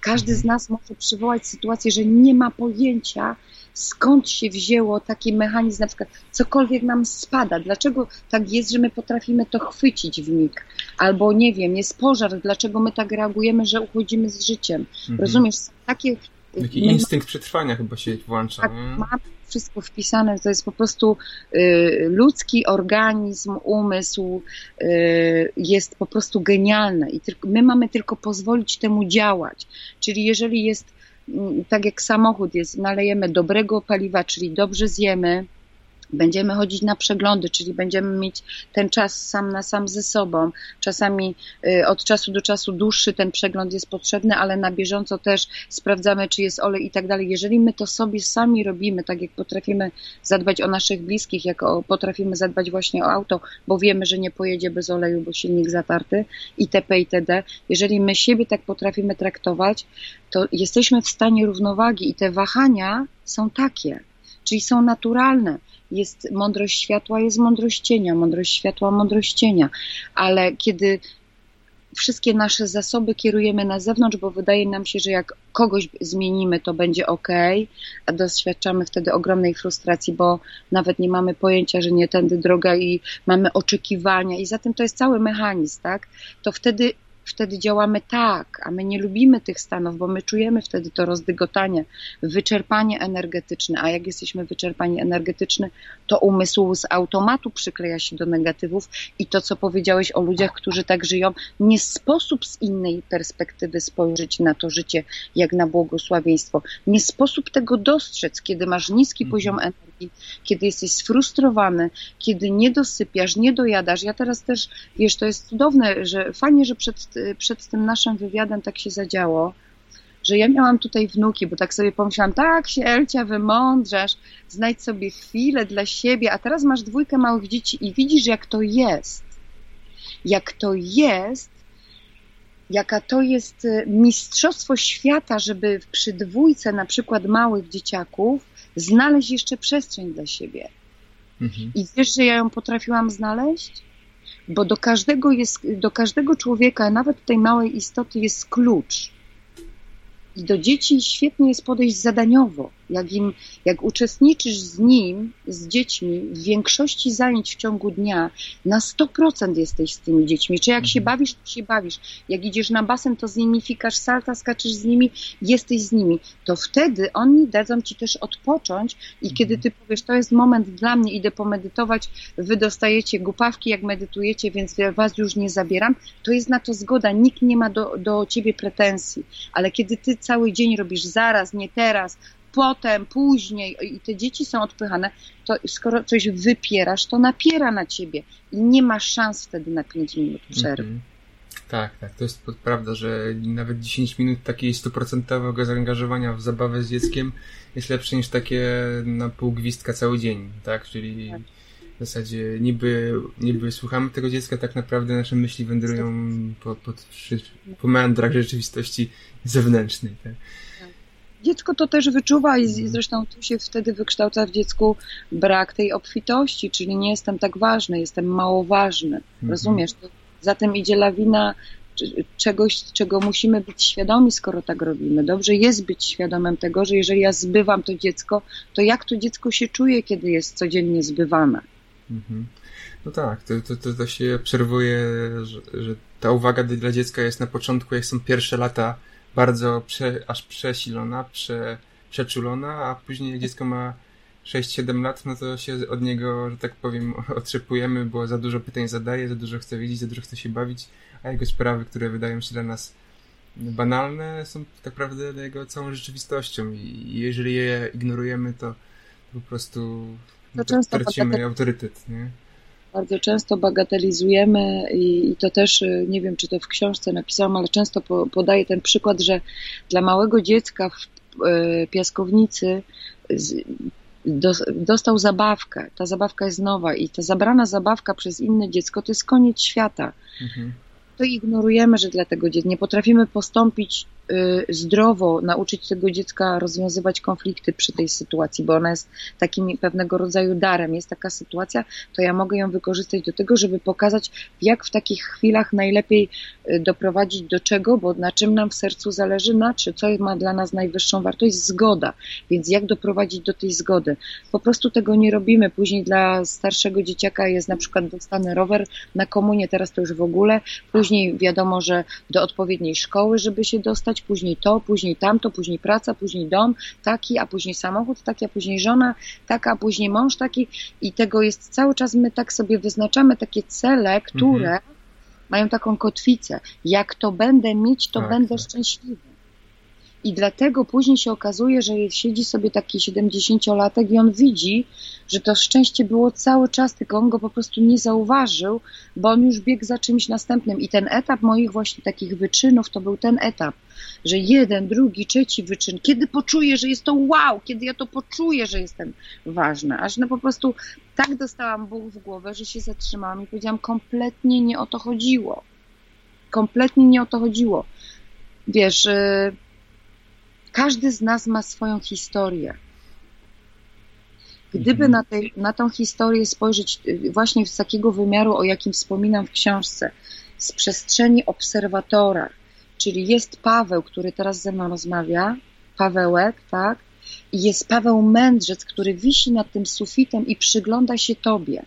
Każdy z nas może przywołać sytuację, że nie ma pojęcia, skąd się wzięło taki mechanizm, na przykład cokolwiek nam spada, dlaczego tak jest, że my potrafimy to chwycić w mig, albo nie wiem, jest pożar, dlaczego my tak reagujemy, że uchodzimy z życiem. Mhm. Rozumiesz, takie Taki instynkt przetrwania chyba się włącza. Tak, ma wszystko wpisane, to jest po prostu y, ludzki organizm, umysł y, jest po prostu genialny i tylko, my mamy tylko pozwolić temu działać. Czyli jeżeli jest tak jak samochód jest, nalejemy dobrego paliwa, czyli dobrze zjemy, Będziemy chodzić na przeglądy, czyli będziemy mieć ten czas sam na sam ze sobą. Czasami y, od czasu do czasu dłuższy ten przegląd jest potrzebny, ale na bieżąco też sprawdzamy, czy jest olej i tak dalej. Jeżeli my to sobie sami robimy, tak jak potrafimy zadbać o naszych bliskich, jak potrafimy zadbać właśnie o auto, bo wiemy, że nie pojedzie bez oleju, bo silnik zatarty, itp. itd. Jeżeli my siebie tak potrafimy traktować, to jesteśmy w stanie równowagi i te wahania są takie, czyli są naturalne jest mądrość światła, jest mądrość cienia, mądrość światła, mądrość cienia. Ale kiedy wszystkie nasze zasoby kierujemy na zewnątrz, bo wydaje nam się, że jak kogoś zmienimy, to będzie ok, a doświadczamy wtedy ogromnej frustracji, bo nawet nie mamy pojęcia, że nie tędy droga i mamy oczekiwania i zatem to jest cały mechanizm, tak? To wtedy wtedy działamy tak, a my nie lubimy tych stanów, bo my czujemy wtedy to rozdygotanie, wyczerpanie energetyczne, a jak jesteśmy wyczerpani energetyczny, to umysł z automatu przykleja się do negatywów i to, co powiedziałeś o ludziach, którzy tak żyją, nie sposób z innej perspektywy spojrzeć na to życie, jak na błogosławieństwo. Nie sposób tego dostrzec, kiedy masz niski mhm. poziom energii, kiedy jesteś sfrustrowany, kiedy nie dosypiasz, nie dojadasz. Ja teraz też, wiesz, to jest cudowne, że fajnie, że przed przed tym naszym wywiadem tak się zadziało, że ja miałam tutaj wnuki, bo tak sobie pomyślałam, tak się Elcia wymądrzasz, znajdź sobie chwilę dla siebie, a teraz masz dwójkę małych dzieci i widzisz jak to jest. Jak to jest, jaka to jest e, mistrzostwo świata, żeby przy dwójce na przykład małych dzieciaków znaleźć jeszcze przestrzeń dla siebie. Mhm. I wiesz, że ja ją potrafiłam znaleźć? Bo do każdego, jest, do każdego człowieka, nawet tej małej istoty, jest klucz. I do dzieci świetnie jest podejść zadaniowo. Jak, im, jak uczestniczysz z nim, z dziećmi w większości zajęć w ciągu dnia, na 100% jesteś z tymi dziećmi. Czy jak się mhm. bawisz, to się bawisz. Jak idziesz na basen, to z nimi fikasz salta, skaczesz z nimi, jesteś z nimi. To wtedy oni dadzą ci też odpocząć i kiedy mhm. ty powiesz, to jest moment dla mnie, idę pomedytować, wy dostajecie głupawki, jak medytujecie, więc was już nie zabieram, to jest na to zgoda. Nikt nie ma do, do ciebie pretensji. Ale kiedy ty cały dzień robisz zaraz, nie teraz, potem, później i te dzieci są odpychane, to skoro coś wypierasz, to napiera na ciebie i nie masz szans wtedy na 5 minut przerwy. Mm -hmm. Tak, tak, to jest prawda, że nawet 10 minut takiej stuprocentowego zaangażowania w zabawę z dzieckiem jest lepsze niż takie na pół gwizdka cały dzień, tak? Czyli tak. w zasadzie niby, niby słuchamy tego dziecka, tak naprawdę nasze myśli wędrują po, po, po meandrach rzeczywistości zewnętrznej, tak? Dziecko to też wyczuwa i zresztą tu się wtedy wykształca w dziecku brak tej obfitości, czyli nie jestem tak ważny, jestem mało ważny. Mhm. Rozumiesz? To za tym idzie lawina czegoś, czego musimy być świadomi, skoro tak robimy. Dobrze jest być świadomym tego, że jeżeli ja zbywam to dziecko, to jak to dziecko się czuje, kiedy jest codziennie zbywane. Mhm. No tak, to, to, to, to się obserwuje, że, że ta uwaga dla dziecka jest na początku, jak są pierwsze lata bardzo prze, aż przesilona, prze, przeczulona, a później jak dziecko ma 6-7 lat, no to się od niego, że tak powiem, [LAUGHS] otrzepujemy, bo za dużo pytań zadaje, za dużo chce wiedzieć, za dużo chce się bawić, a jego sprawy, które wydają się dla nas banalne, są tak naprawdę dla jego całą rzeczywistością i jeżeli je ignorujemy, to po prostu to tracimy autorytet, nie? Bardzo często bagatelizujemy i, i, to też y, nie wiem, czy to w książce napisałam, ale często po, podaję ten przykład, że dla małego dziecka w y, piaskownicy do, dostał zabawkę. Ta zabawka jest nowa i ta zabrana zabawka przez inne dziecko to jest koniec świata. Mhm to ignorujemy, że dla tego dziecka nie potrafimy postąpić zdrowo, nauczyć tego dziecka rozwiązywać konflikty przy tej sytuacji, bo ona jest takim pewnego rodzaju darem. Jest taka sytuacja, to ja mogę ją wykorzystać do tego, żeby pokazać, jak w takich chwilach najlepiej y, doprowadzić do czego, bo na czym nam w sercu zależy, na czy co ma dla nas najwyższą wartość, zgoda. Więc jak doprowadzić do tej zgody? Po prostu tego nie robimy. Później dla starszego dzieciaka jest na przykład dostany rower na komunie, teraz to już w ogóle. Później wiadomo, że do odpowiedniej szkoły, żeby się dostać, później to, później tamto, później praca, później dom taki, a później samochód taki, a później żona taka, a później mąż taki i tego jest cały czas, my tak sobie wyznaczamy takie cele, które mhm. mają taką kotwicę. Jak to będę mieć, to tak, będę tak. szczęśliwy. I dlatego później się okazuje, że siedzi sobie taki 70-latek i on widzi, że to szczęście było cały czas, tylko on go po prostu nie zauważył, bo on już biegł za czymś następnym. I ten etap moich właśnie takich wyczynów to był ten etap, że jeden, drugi, trzeci wyczyn, kiedy poczuję, że jest to wow, kiedy ja to poczuję, że jestem ważna, aż no po prostu tak dostałam Bóg w głowę, że się zatrzymałam i powiedziałam, kompletnie nie o to chodziło. Kompletnie nie o to chodziło. Wiesz, yy, każdy z nas ma swoją historię. Gdyby mhm. na, tej, na tą historię spojrzeć y, właśnie z takiego wymiaru, o jakim wspominam w książce, z przestrzeni obserwatora, czyli jest Paweł, który teraz ze mną rozmawia, Pawełek, tak? I jest Paweł Mędrzec, który wisi nad tym sufitem i przygląda się Tobie.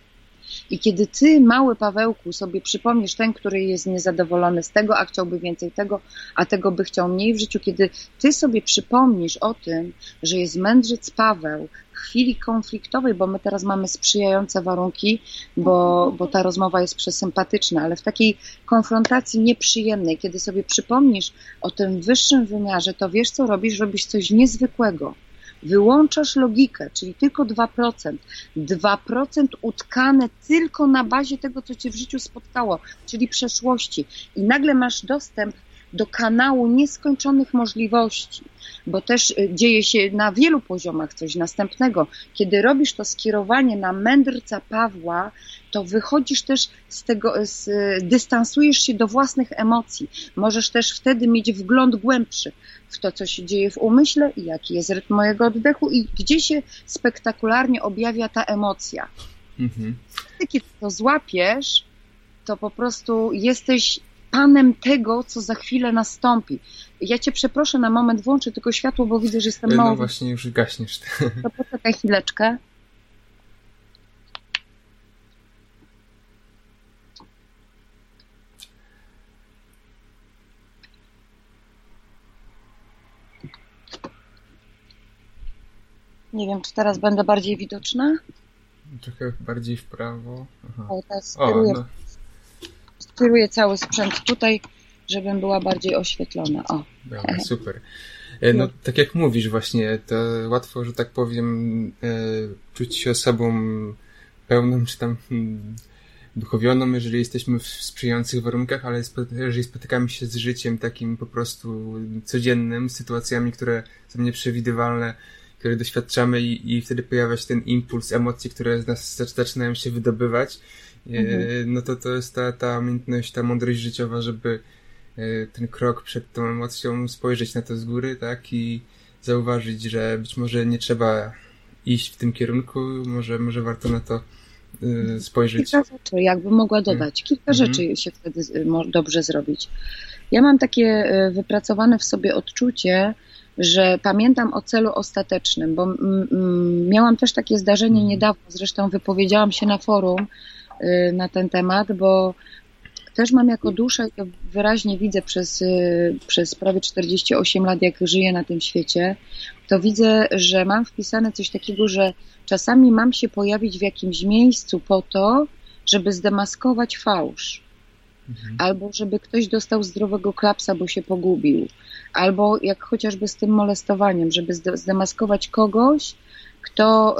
I kiedy ty, mały Pawełku, sobie przypomnisz ten, który jest niezadowolony z tego, a chciałby więcej tego, a tego by chciał mniej w życiu, kiedy ty sobie przypomnisz o tym, że jest mędrzec Paweł chwili konfliktowej, bo my teraz mamy sprzyjające warunki, bo, bo ta rozmowa jest przesympatyczna, ale w takiej konfrontacji nieprzyjemnej, kiedy sobie przypomnisz o tym wyższym wymiarze, to wiesz, co robisz? Robisz coś niezwykłego wyłączasz logikę, czyli tylko 2%, 2% utkane tylko na bazie tego, co cię w życiu spotkało, czyli przeszłości, i nagle masz dostęp do kanału nieskończonych możliwości, bo też y, dzieje się na wielu poziomach coś następnego. Kiedy robisz to skierowanie na mędrca Pawła, to wychodzisz też z tego, z, dystansujesz się do własnych emocji. Możesz też wtedy mieć wgląd głębszy w to, co się dzieje w umyśle i jaki jest rytm mojego oddechu i gdzie się spektakularnie objawia ta emocja. Mhm. Kiedy to złapiesz, to po prostu jesteś panem tego, co za chwilę nastąpi. Ja cię przeproszę na moment, włączę tylko światło, bo widzę, że jestem No mało... właśnie, już gaśniesz. To poczekaj chwileczkę. Nie wiem, czy teraz będę bardziej widoczna. Trochę bardziej w prawo. Aha. O, teraz O, skieruję, no, skieruję cały sprzęt tutaj, żebym była bardziej oświetlona. O, dobra, super. E, No, tak jak mówisz właśnie, to łatwo, że tak powiem, e, czuć się osobą pełną, czy tam hmm, duchowioną, jeżeli jesteśmy w sprzyjających warunkach, ale jeżeli spotykamy się z życiem takim po prostu codziennym, sytuacjami, które są nieprzewidywalne, które doświadczamy i, i wtedy pojawia się ten impuls, emocje, które z nas zac- zaczynają się wydobywać, e, Mhm. no to to jest ta, ta umiejętność, ta mądrość życiowa, żeby e, ten krok przed tą emocją spojrzeć na to z góry, tak, i zauważyć, że być może nie trzeba iść w tym kierunku, może, może warto na to e, spojrzeć. kilka rzeczy, jakbym mogła dodać. Kilka Mhm. rzeczy się wtedy dobrze zrobić. Ja mam takie wypracowane w sobie odczucie, że pamiętam o celu ostatecznym, bo miałam też takie zdarzenie Mhm. niedawno, zresztą wypowiedziałam się na forum y, na ten temat, bo też mam jako duszę, i to wyraźnie widzę przez, y, przez prawie 48 lat, jak żyję na tym świecie, to widzę, że mam wpisane coś takiego, że czasami mam się pojawić w jakimś miejscu po to, żeby zdemaskować fałsz Mhm. albo żeby ktoś dostał zdrowego klapsa, bo się pogubił, albo jak chociażby z tym molestowaniem, żeby zde- zdemaskować kogoś, kto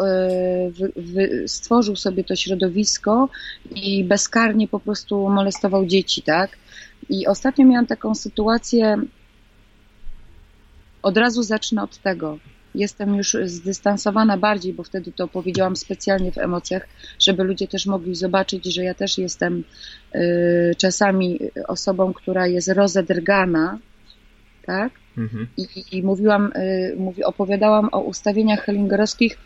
wy, stworzył sobie to środowisko i bezkarnie po prostu molestował dzieci, tak? I ostatnio miałam taką sytuację, od razu zacznę od tego. Jestem już zdystansowana bardziej, bo wtedy to powiedziałam specjalnie w emocjach, żeby ludzie też mogli zobaczyć, że ja też jestem y, czasami osobą, która jest rozedrgana, tak? Mhm. I, i mówiłam, y, mówi, opowiadałam o ustawieniach hellingerowskich.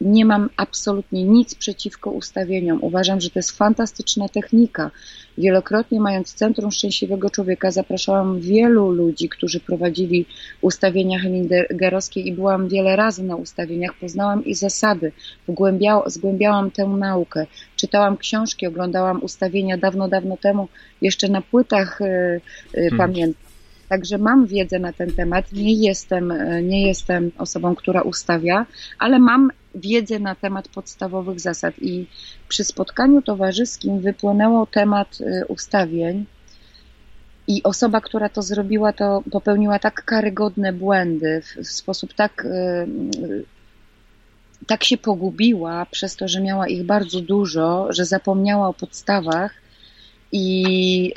Nie mam absolutnie nic przeciwko ustawieniom. Uważam, że to jest fantastyczna technika. Wielokrotnie mając Centrum Szczęśliwego Człowieka zapraszałam wielu ludzi, którzy prowadzili ustawienia hellingerowskie i byłam wiele razy na ustawieniach. Poznałam ich zasady, wgłębiał, zgłębiałam tę naukę. Czytałam książki, oglądałam ustawienia dawno, dawno temu, jeszcze na płytach y, y, Hmm. pamiętam. Także mam wiedzę na ten temat. Nie jestem, e, nie jestem osobą, która ustawia, ale mam wiedzę na temat podstawowych zasad. I przy spotkaniu towarzyskim wypłynęło temat e, ustawień. I osoba, która to zrobiła, to popełniła tak karygodne błędy, w, sposób tak, e, tak się pogubiła przez to, że miała ich bardzo dużo, że zapomniała o podstawach i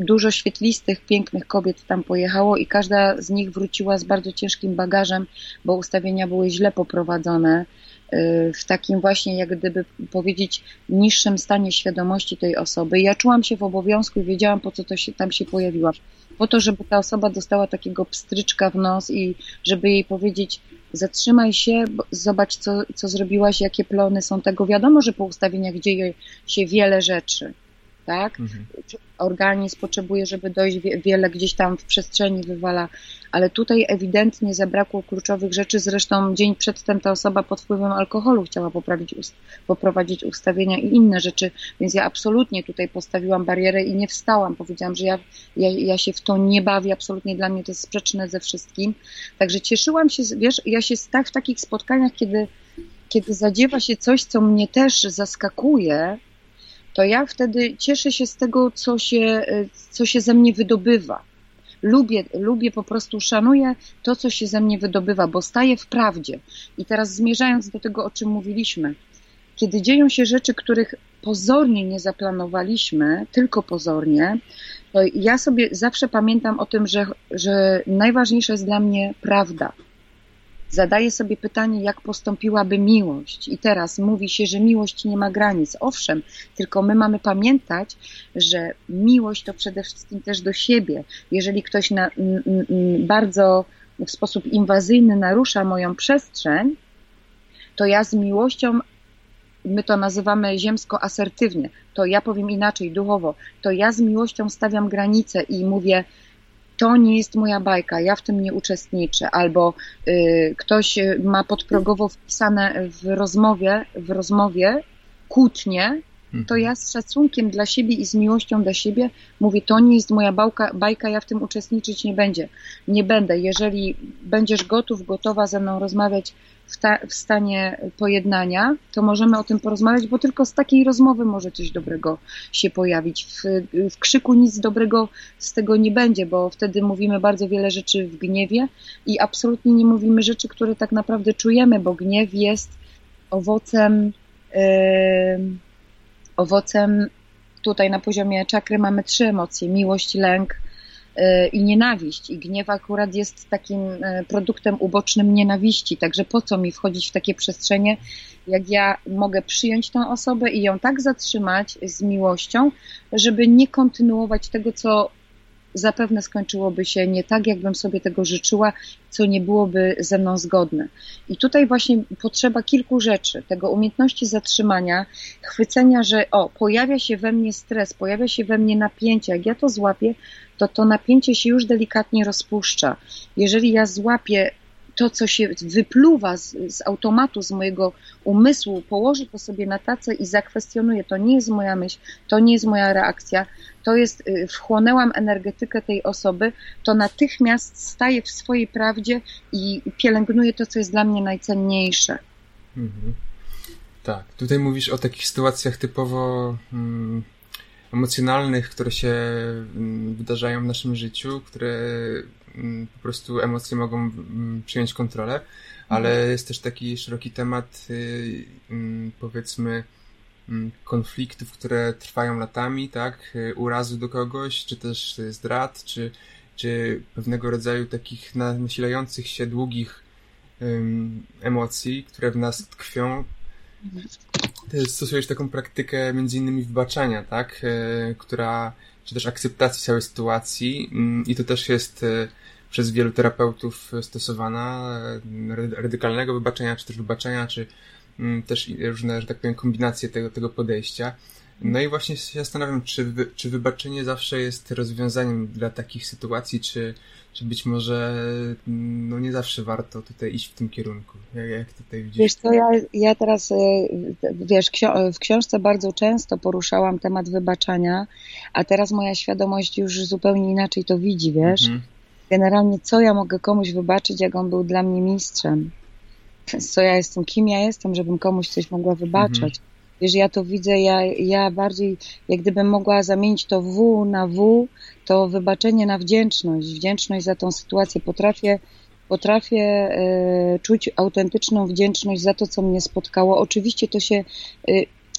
dużo świetlistych, pięknych kobiet tam pojechało i każda z nich wróciła z bardzo ciężkim bagażem, bo ustawienia były źle poprowadzone y, w takim właśnie, jak gdyby powiedzieć, niższym stanie świadomości tej osoby. Ja czułam się w obowiązku i wiedziałam, po co to się, tam się pojawiłam. Po to, żeby ta osoba dostała takiego pstryczka w nos i żeby jej powiedzieć, zatrzymaj się, zobacz, co, co zrobiłaś, jakie plony są tego. Wiadomo, że po ustawieniach dzieje się wiele rzeczy, tak? Mhm. organizm potrzebuje, żeby dojść, wie- wiele gdzieś tam w przestrzeni wywala, ale tutaj ewidentnie zabrakło kluczowych rzeczy. Zresztą dzień przedtem ta osoba pod wpływem alkoholu chciała poprawić, ust- poprowadzić ustawienia i inne rzeczy, więc ja absolutnie tutaj postawiłam barierę i nie wstałam. Powiedziałam, że ja, ja, ja się w to nie bawię, absolutnie dla mnie to jest sprzeczne ze wszystkim. Także cieszyłam się, wiesz, ja się tak w takich spotkaniach, kiedy, kiedy zadziewa się coś, co mnie też zaskakuje, to ja wtedy cieszę się z tego, co się, y, co się ze mnie wydobywa. Lubię, lubię po prostu, szanuję to, co się ze mnie wydobywa, bo staję w prawdzie. I teraz zmierzając do tego, o czym mówiliśmy, kiedy dzieją się rzeczy, których pozornie nie zaplanowaliśmy, tylko pozornie, to ja sobie zawsze pamiętam o tym, że, że najważniejsza jest dla mnie prawda. Zadaję sobie pytanie, jak postąpiłaby miłość. I teraz mówi się, że miłość nie ma granic. Owszem, tylko my mamy pamiętać, że miłość to przede wszystkim też do siebie. Jeżeli ktoś na, n, n, bardzo w sposób inwazyjny narusza moją przestrzeń, to ja z miłością my to nazywamy ziemsko asertywnie, to ja powiem inaczej, duchowo, to ja z miłością stawiam granice i mówię, to nie jest moja bajka, ja w tym nie uczestniczę, albo y, ktoś ma podprogowo wpisane w rozmowie, w rozmowie kłótnie, to ja z szacunkiem dla siebie i z miłością dla siebie mówię, to nie jest moja bałka, bajka, ja w tym uczestniczyć nie będzie. Nie będę. Jeżeli będziesz gotów, gotowa ze mną rozmawiać w, ta, w stanie pojednania, to możemy o tym porozmawiać, bo tylko z takiej rozmowy może coś dobrego się pojawić. W, w krzyku nic dobrego z tego nie będzie, bo wtedy mówimy bardzo wiele rzeczy w gniewie i absolutnie nie mówimy rzeczy, które tak naprawdę czujemy, bo gniew jest owocem. Yy, owocem tutaj na poziomie czakry mamy trzy emocje: miłość, lęk i nienawiść. I gniew akurat jest takim y, produktem ubocznym nienawiści. Także po co mi wchodzić w takie przestrzenie, jak ja mogę przyjąć tę osobę i ją tak zatrzymać z miłością, żeby nie kontynuować tego, co zapewne skończyłoby się nie tak, jakbym sobie tego życzyła, co nie byłoby ze mną zgodne. I tutaj właśnie potrzeba kilku rzeczy, tego umiejętności zatrzymania, chwycenia, że o, pojawia się we mnie stres, pojawia się we mnie napięcie. Jak ja to złapię, to to napięcie się już delikatnie rozpuszcza. Jeżeli ja złapię to, co się wypluwa z, z, automatu, z mojego umysłu, położę to sobie na tacę i zakwestionuję, to nie jest moja myśl, to nie jest moja reakcja, to jest, y, wchłonęłam energetykę tej osoby, to natychmiast staję w swojej prawdzie i pielęgnuję to, co jest dla mnie najcenniejsze. Mhm. Tak, tutaj mówisz o takich sytuacjach typowo mm, emocjonalnych, które się mm, wydarzają w naszym życiu, które po prostu emocje mogą mm, przyjąć kontrolę, ale mhm. jest też taki szeroki temat, y, powiedzmy, konfliktów, które trwają latami, tak, y, urazu do kogoś, czy też zdrad, czy, czy pewnego rodzaju takich nasilających się długich emocji, które w nas tkwią. Ty stosujesz taką praktykę między innymi wybaczania, tak, która, czy też akceptacji całej sytuacji mm, i to też jest e, przez wielu terapeutów stosowana, e, radykalnego wybaczenia, czy też wybaczenia, czy Mm, też różne, że tak powiem, kombinacje tego, tego podejścia. No i właśnie się zastanawiam, czy, wy, czy wybaczenie zawsze jest rozwiązaniem dla takich sytuacji, czy, czy być może no nie zawsze warto tutaj iść w tym kierunku. Jak, jak tutaj widzisz? Wiesz co, ja, ja teraz, y, wiesz, w książce bardzo często poruszałam temat wybaczania, a teraz moja świadomość już zupełnie inaczej to widzi, wiesz. Mhm. Generalnie co ja mogę komuś wybaczyć, jak on był dla mnie mistrzem co ja jestem, kim ja jestem, żebym komuś coś mogła wybaczać. Mhm. Wiesz, ja to widzę, ja, ja bardziej, jak gdybym mogła zamienić to W na W, to wybaczenie na wdzięczność, wdzięczność za tą sytuację. Potrafię, potrafię e, czuć autentyczną wdzięczność za to, co mnie spotkało. Oczywiście to się, e,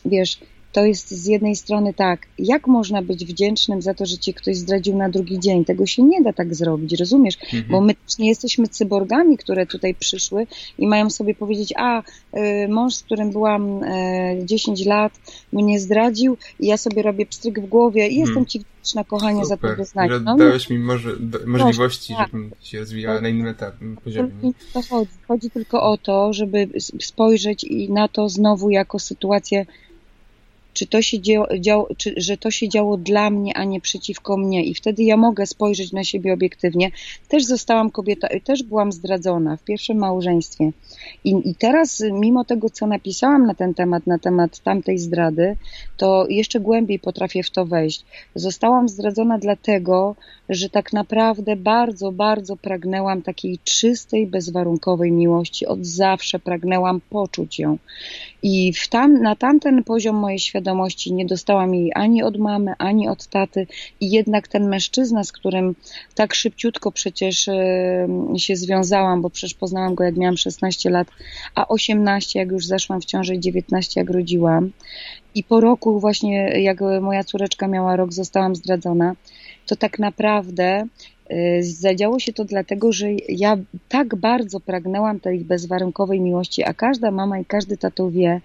wiesz, to jest z jednej strony tak, jak można być wdzięcznym za to, że ci ktoś zdradził na drugi dzień? Tego się nie da tak zrobić, rozumiesz? Mhm. Bo my nie jesteśmy cyborgami, które tutaj przyszły i mają sobie powiedzieć, a y, mąż, z którym byłam y, 10 lat, mnie zdradził i ja sobie robię pstryk w głowie i jestem mhm. ci wdzięczna, kochanie, Super. za to wyznać. Że no, dałeś mi może, możliwości, tak. żebym się rozwijała na innym etapie, poziomie. To chodzi. chodzi tylko o to, żeby spojrzeć i na to znowu jako sytuację czy to się dział, czy, że to się działo dla mnie, a nie przeciwko mnie i wtedy ja mogę spojrzeć na siebie obiektywnie. Też zostałam kobieta, też byłam zdradzona w pierwszym małżeństwie i, i teraz mimo tego, co napisałam na ten temat, na temat tamtej zdrady, to jeszcze głębiej potrafię w to wejść. Zostałam zdradzona dlatego, że tak naprawdę bardzo, bardzo pragnęłam takiej czystej, bezwarunkowej miłości. Od zawsze pragnęłam poczuć ją. I w tam, na tamten poziom mojej świadomości nie dostałam jej ani od mamy, ani od taty. I jednak ten mężczyzna, z którym tak szybciutko przecież się związałam, bo przecież poznałam go jak miałam 16 lat, a 18 jak już zeszłam w ciąży i 19 jak rodziłam. I po roku właśnie, jak moja córeczka miała rok, zostałam zdradzona to tak naprawdę zadziało się to dlatego, że ja tak bardzo pragnęłam tej bezwarunkowej miłości, a każda mama i każdy tato wie,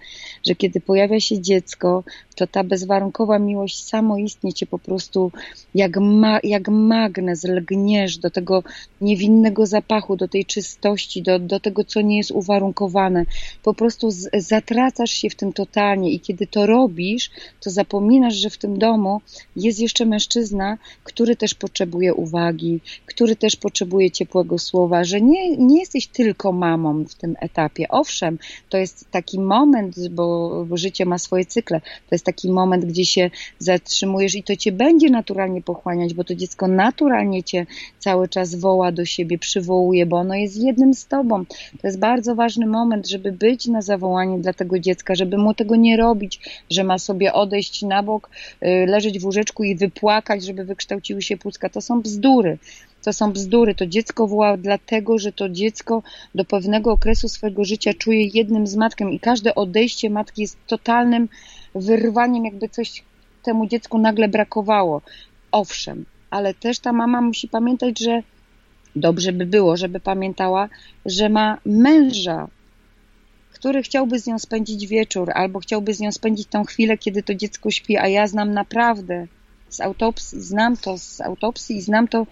że kiedy pojawia się dziecko, to ta bezwarunkowa miłość samoistnie cię po prostu jak, ma, jak magnes lgniesz do tego niewinnego zapachu, do tej czystości, do, do tego, co nie jest uwarunkowane. Po prostu z, zatracasz się w tym totalnie i kiedy to robisz, to zapominasz, że w tym domu jest jeszcze mężczyzna, który też potrzebuje uwagi, który też potrzebuje ciepłego słowa, że nie, nie jesteś tylko mamą w tym etapie. Owszem, to jest taki moment, bo, życie ma swoje cykle, to jest taki moment, gdzie się zatrzymujesz i to cię będzie naturalnie pochłaniać, bo to dziecko naturalnie cię cały czas woła do siebie, przywołuje, bo ono jest jednym z tobą. To jest bardzo ważny moment, żeby być na zawołanie dla tego dziecka, żeby mu tego nie robić, że ma sobie odejść na bok, y, leżeć w łóżeczku i wypłakać, żeby wykształciły się płucka. To są bzdury. To są bzdury. To dziecko woła dlatego, że to dziecko do pewnego okresu swojego życia czuje jednym z matką i każde odejście matki jest totalnym wyrwaniem, jakby coś temu dziecku nagle brakowało. Owszem, ale też ta mama musi pamiętać, że dobrze by było, żeby pamiętała, że ma męża, który chciałby z nią spędzić wieczór, albo chciałby z nią spędzić tą chwilę, kiedy to dziecko śpi, a ja znam naprawdę z autopsji, znam to z autopsji i znam to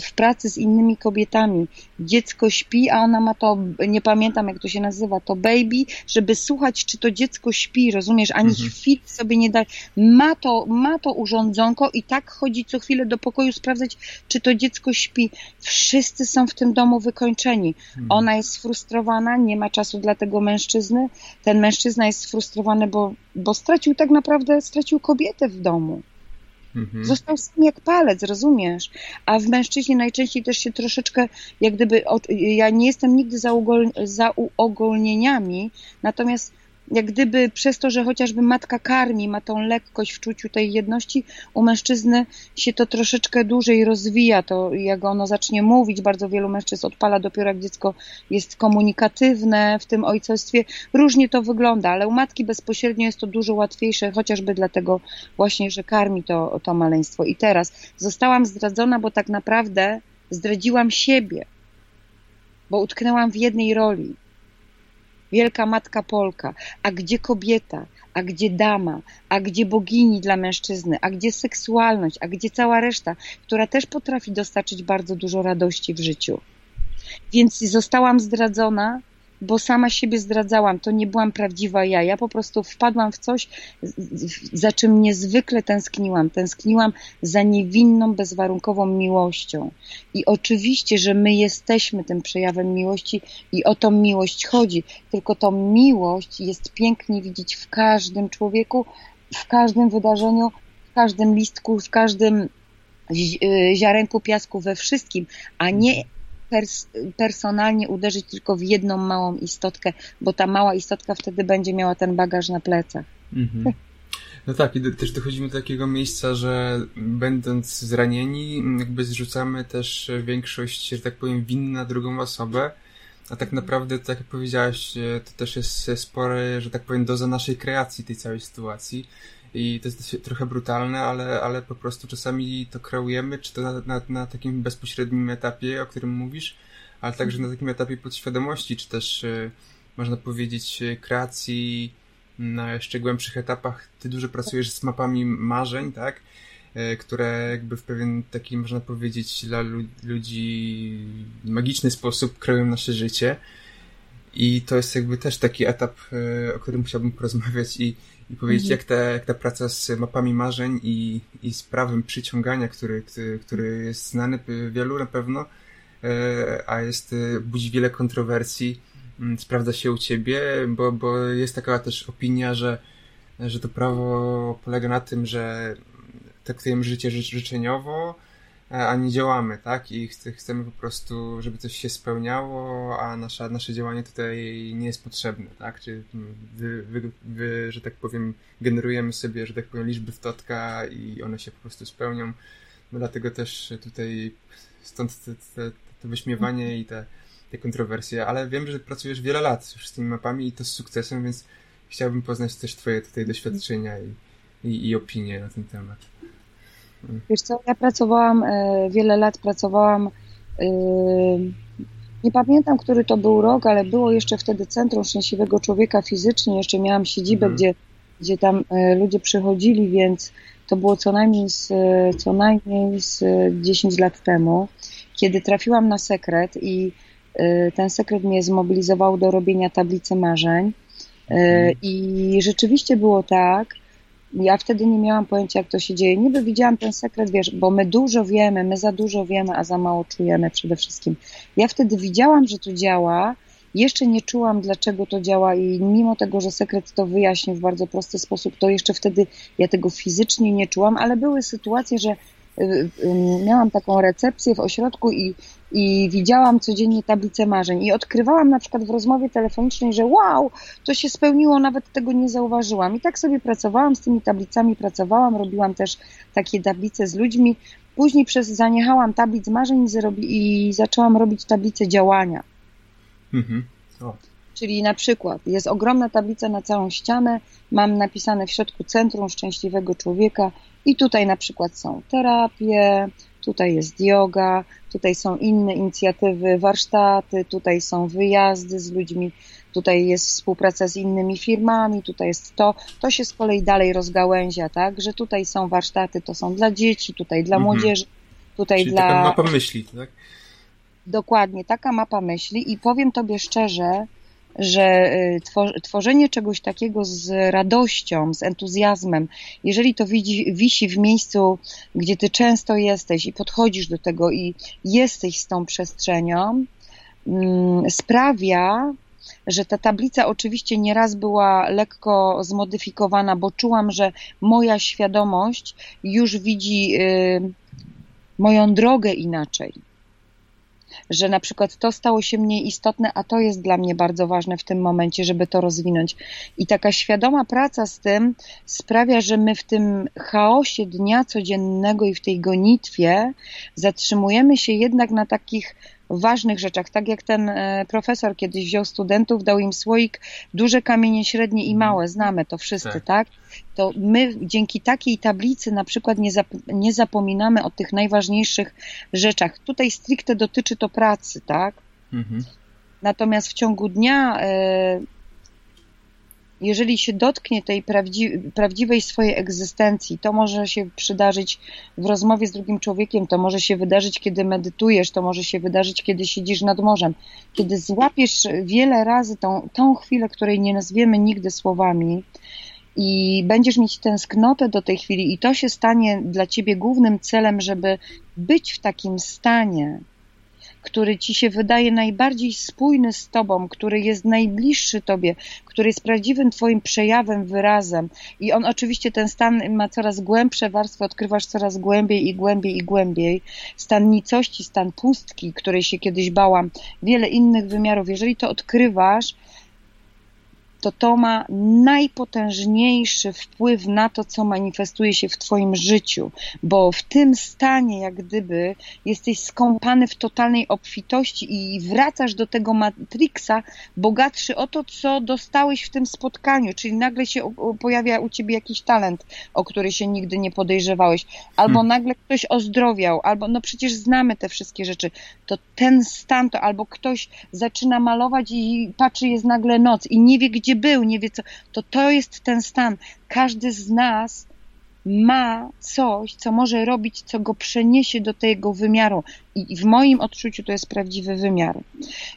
w pracy z innymi kobietami. Dziecko śpi, a ona ma to, nie pamiętam jak to się nazywa, to baby, żeby słuchać, czy to dziecko śpi, rozumiesz, ani mhm. sobie nie da. Ma to, ma to urządzonko i tak chodzi co chwilę do pokoju sprawdzać, czy to dziecko śpi. Wszyscy są w tym domu wykończeni. Mhm. Ona jest sfrustrowana, nie ma czasu dla tego mężczyzny. Ten mężczyzna jest sfrustrowany, bo, bo stracił tak naprawdę, stracił kobietę w domu. Mhm. Został sam jak palec, rozumiesz? A w mężczyźnie najczęściej też się troszeczkę, jak gdyby, ja nie jestem nigdy za, uogólnieniami, natomiast jak gdyby przez to, że chociażby matka karmi, ma tą lekkość w czuciu tej jedności, u mężczyzny się to troszeczkę dłużej rozwija, to jak ono zacznie mówić, bardzo wielu mężczyzn odpala dopiero jak dziecko jest komunikatywne w tym ojcostwie. Różnie to wygląda, ale u matki bezpośrednio jest to dużo łatwiejsze, chociażby dlatego właśnie, że karmi to, to maleństwo. I teraz zostałam zdradzona, bo tak naprawdę zdradziłam siebie, bo utknęłam w jednej roli wielka matka Polka, a gdzie kobieta, a gdzie dama, a gdzie bogini dla mężczyzny, a gdzie seksualność, a gdzie cała reszta, która też potrafi dostarczyć bardzo dużo radości w życiu. Więc zostałam zdradzona bo sama siebie zdradzałam, to nie byłam prawdziwa ja. Ja po prostu wpadłam w coś, za czym niezwykle tęskniłam. Tęskniłam za niewinną, bezwarunkową miłością. I oczywiście, że my jesteśmy tym przejawem miłości i o tą miłość chodzi. Tylko tą miłość jest pięknie widzieć w każdym człowieku, w każdym wydarzeniu, w każdym listku, w każdym y, ziarenku piasku, we wszystkim, a nie pers personalnie uderzyć tylko w jedną małą istotkę, bo ta mała istotka wtedy będzie miała ten bagaż na plecach. Mhm. No tak, i też dochodzimy do takiego miejsca, że będąc zranieni, jakby zrzucamy też większość, że tak powiem, win na drugą osobę, a tak naprawdę, tak jak powiedziałaś, to też jest spore, że tak powiem, doza naszej kreacji tej całej sytuacji i to jest trochę brutalne, ale, ale po prostu czasami to kreujemy, czy to na, na, na takim bezpośrednim etapie, o którym mówisz, ale także na takim etapie podświadomości, czy też e, można powiedzieć e, kreacji na jeszcze głębszych etapach. Ty dużo pracujesz z mapami marzeń, tak? E, które jakby w pewien taki, można powiedzieć, dla ludzi magiczny sposób kreują nasze życie. I to jest jakby też taki etap, o którym chciałbym porozmawiać i, i powiedzieć, mhm. jak, ta, jak ta praca z mapami marzeń i, i z prawem przyciągania, który, który, który jest znany wielu na pewno, e, a jest, e, budzi wiele kontrowersji, mm, sprawdza się u ciebie, bo, bo jest taka też opinia, że, że to prawo polega na tym, że traktujemy życie życzeniowo, a nie działamy, tak? I chcemy po prostu, żeby coś się spełniało, a nasza, nasze działanie tutaj nie jest potrzebne, tak? Czy wy, wy, wy, że tak powiem, generujemy sobie, że tak powiem, liczby w totka i one się po prostu spełnią. No dlatego też tutaj stąd te, te, te wyśmiewanie i te, te kontrowersje, ale wiem, że pracujesz wiele lat już z tymi mapami i to z sukcesem, więc chciałbym poznać też twoje tutaj doświadczenia i, i, i opinie na ten temat. Wiesz co, ja pracowałam, e, wiele lat pracowałam, e, nie pamiętam, który to był rok, ale było jeszcze wtedy Centrum Szczęśliwego Człowieka fizycznie, jeszcze miałam siedzibę, mhm. gdzie, gdzie tam e, ludzie przychodzili, więc to było co najmniej z, co najmniej z 10 lat temu, kiedy trafiłam na sekret i ten sekret mnie zmobilizował do robienia tablicy marzeń. Mhm. I rzeczywiście było tak, ja wtedy nie miałam pojęcia, jak to się dzieje. Niby widziałam ten sekret, wiesz, bo my dużo wiemy, my za dużo wiemy, a za mało czujemy przede wszystkim. Ja wtedy widziałam, że to działa, jeszcze nie czułam, dlaczego to działa i mimo tego, że sekret to wyjaśnił w bardzo prosty sposób, to jeszcze wtedy ja tego fizycznie nie czułam, ale były sytuacje, że y, y, miałam taką recepcję w ośrodku i i widziałam codziennie tablicę marzeń i odkrywałam na przykład w rozmowie telefonicznej, że wow, to się spełniło, nawet tego nie zauważyłam. I tak sobie pracowałam z tymi tablicami, pracowałam, robiłam też takie tablice z ludźmi. Później przez zaniechałam tablic marzeń i zaczęłam robić tablice działania. Mhm. Czyli na przykład jest ogromna tablica na całą ścianę, mam napisane w środku Centrum Szczęśliwego Człowieka i tutaj na przykład są terapie, tutaj jest yoga, tutaj są inne inicjatywy, warsztaty, tutaj są wyjazdy z ludźmi, tutaj jest współpraca z innymi firmami, tutaj jest to. To się z kolei dalej rozgałęzia, tak, że tutaj są warsztaty, to są dla dzieci, tutaj dla mhm. młodzieży, tutaj Czyli dla... taka mapa myśli, tak? Dokładnie, taka mapa myśli i powiem Tobie szczerze, że y, tworzenie czegoś takiego z radością, z entuzjazmem, jeżeli to wisi w miejscu, gdzie ty często jesteś i podchodzisz do tego i jesteś z tą przestrzenią, mm, sprawia, że ta tablica oczywiście nieraz była lekko zmodyfikowana, bo czułam, że moja świadomość już widzi y, moją drogę inaczej że na przykład to stało się mniej istotne, a to jest dla mnie bardzo ważne w tym momencie, żeby to rozwinąć. I taka świadoma praca z tym sprawia, że my w tym chaosie dnia codziennego i w tej gonitwie zatrzymujemy się jednak na takich ważnych rzeczach. Tak jak ten e, profesor kiedyś wziął studentów, dał im słoik, duże kamienie, średnie i małe, znamy to wszyscy, tak? tak? To my dzięki takiej tablicy na przykład nie, zap nie zapominamy o tych najważniejszych rzeczach. Tutaj stricte dotyczy to pracy, tak? Mhm. Natomiast w ciągu dnia e, jeżeli się dotknie tej prawdzi prawdziwej swojej egzystencji, to może się przydarzyć w rozmowie z drugim człowiekiem, to może się wydarzyć, kiedy medytujesz, to może się wydarzyć, kiedy siedzisz nad morzem. Kiedy złapiesz wiele razy tą, tą chwilę, której nie nazwiemy nigdy słowami, i będziesz mieć tęsknotę do tej chwili, i to się stanie dla ciebie głównym celem, żeby być w takim stanie, który ci się wydaje najbardziej spójny z tobą, który jest najbliższy tobie, który jest prawdziwym twoim przejawem, wyrazem. I on oczywiście ten stan ma coraz głębsze warstwy, odkrywasz coraz głębiej i głębiej i głębiej. Stan nicości, stan pustki, której się kiedyś bałam, wiele innych wymiarów. Jeżeli to odkrywasz, to to ma najpotężniejszy wpływ na to, co manifestuje się w Twoim życiu, bo w tym stanie, jak gdyby, jesteś skąpany w totalnej obfitości i wracasz do tego Matrixa bogatszy o to, co dostałeś w tym spotkaniu, czyli nagle się pojawia u Ciebie jakiś talent, o który się nigdy nie podejrzewałeś, albo hmm. nagle ktoś ozdrowiał, albo no przecież znamy te wszystkie rzeczy, to ten stan, to albo ktoś zaczyna malować i patrzy, jest nagle noc i nie wie, gdzie gdzie był, nie wie co, to to jest ten stan. Każdy z nas ma coś, co może robić, co go przeniesie do tego wymiaru. I w moim odczuciu to jest prawdziwy wymiar.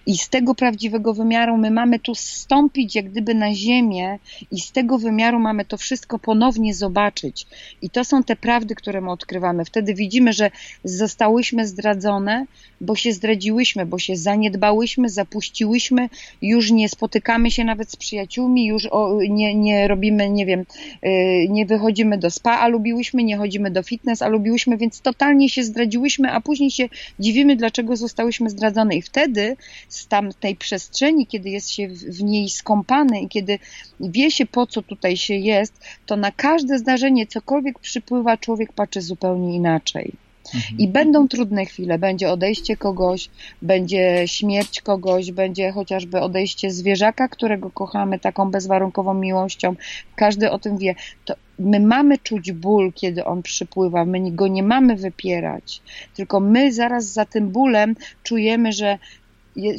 I z tego prawdziwego wymiaru my mamy tu stąpić jak gdyby na ziemię i z tego wymiaru mamy to wszystko ponownie zobaczyć. I to są te prawdy, które my odkrywamy. Wtedy widzimy, że zostałyśmy zdradzone, bo się zdradziłyśmy, bo się zaniedbałyśmy, zapuściłyśmy, już nie spotykamy się nawet z przyjaciółmi, już nie, nie robimy, nie wiem, y, nie wychodzimy do spa, a lubiłyśmy, nie chodzimy do fitness, a lubiłyśmy, więc totalnie się zdradziłyśmy, a później się dziwimy, dlaczego zostałyśmy zdradzone. I wtedy z tamtej przestrzeni, kiedy jest się w niej skąpany i kiedy wie się, po co tutaj się jest, to na każde zdarzenie, cokolwiek przypływa, człowiek patrzy zupełnie inaczej. Mhm. I będą trudne chwile, będzie odejście kogoś, będzie śmierć kogoś, będzie chociażby odejście zwierzaka, którego kochamy taką bezwarunkową miłością. Każdy o tym wie. To my mamy czuć ból, kiedy on przypływa, my go nie mamy wypierać, tylko my zaraz za tym bólem czujemy, że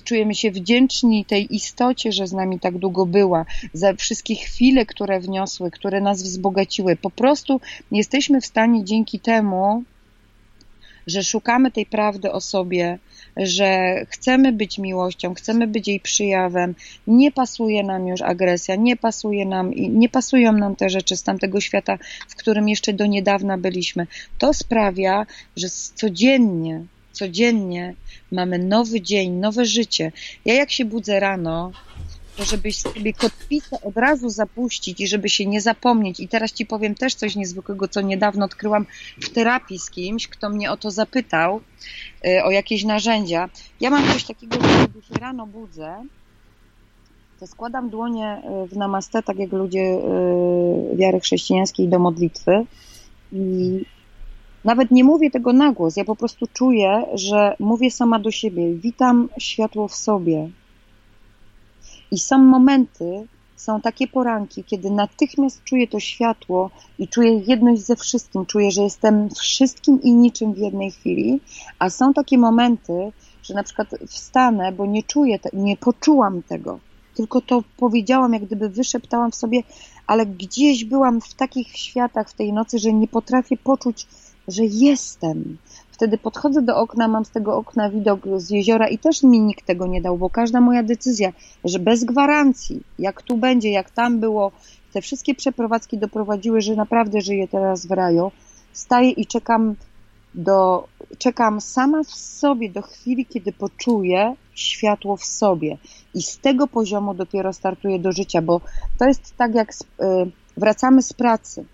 czujemy się wdzięczni tej istocie, że z nami tak długo była, za wszystkie chwile, które wniosły, które nas wzbogaciły. Po prostu jesteśmy w stanie dzięki temu, że szukamy tej prawdy o sobie, że chcemy być miłością, chcemy być jej przyjawem, nie pasuje nam już agresja, nie pasuje nam, nie pasują nam te rzeczy z tamtego świata, w którym jeszcze do niedawna byliśmy. To sprawia, że codziennie codziennie mamy nowy dzień, nowe życie. Ja jak się budzę rano, to żebyś sobie kotwicę od razu zapuścić i żeby się nie zapomnieć. I teraz ci powiem też coś niezwykłego, co niedawno odkryłam w terapii z kimś, kto mnie o to zapytał, y, o jakieś narzędzia. Ja mam coś takiego, że kiedy się rano budzę, to składam dłonie y, w namaste, tak jak ludzie y, wiary chrześcijańskiej do modlitwy i nawet nie mówię tego na głos, ja po prostu czuję, że mówię sama do siebie. Witam światło w sobie. I są momenty, są takie poranki, kiedy natychmiast czuję to światło i czuję jedność ze wszystkim. Czuję, że jestem wszystkim i niczym w jednej chwili. A są takie momenty, że na przykład wstanę, bo nie czuję, nie poczułam tego. Tylko to powiedziałam, jak gdyby wyszeptałam w sobie, ale gdzieś byłam w takich światach w tej nocy, że nie potrafię poczuć że jestem. Wtedy podchodzę do okna, mam z tego okna widok z jeziora i też mi nikt tego nie dał, bo każda moja decyzja, że bez gwarancji, jak tu będzie, jak tam było, te wszystkie przeprowadzki doprowadziły, że naprawdę żyję teraz w raju. Staję i czekam do, czekam sama w sobie do chwili, kiedy poczuję światło w sobie. I z tego poziomu dopiero startuję do życia, bo to jest tak jak y, wracamy z pracy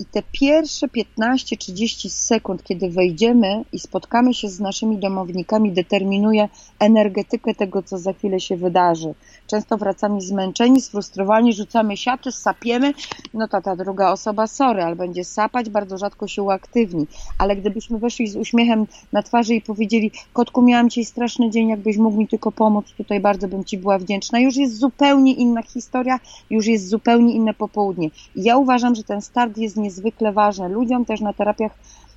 i te pierwsze 15-30 sekund, kiedy wejdziemy i spotkamy się z naszymi domownikami, determinuje energetykę tego, co za chwilę się wydarzy. Często wracamy zmęczeni, sfrustrowani, rzucamy siaty, sapiemy, no to ta druga osoba sorry, ale będzie sapać, bardzo rzadko się uaktywni. Ale gdybyśmy weszli z uśmiechem na twarzy i powiedzieli, kotku, miałam Ci straszny dzień, jakbyś mógł mi tylko pomóc, tutaj bardzo bym Ci była wdzięczna. Już jest zupełnie inna historia, już jest zupełnie inne popołudnie. I ja uważam, że ten start jest nie niezwykle ważne. Ludziom też na terapiach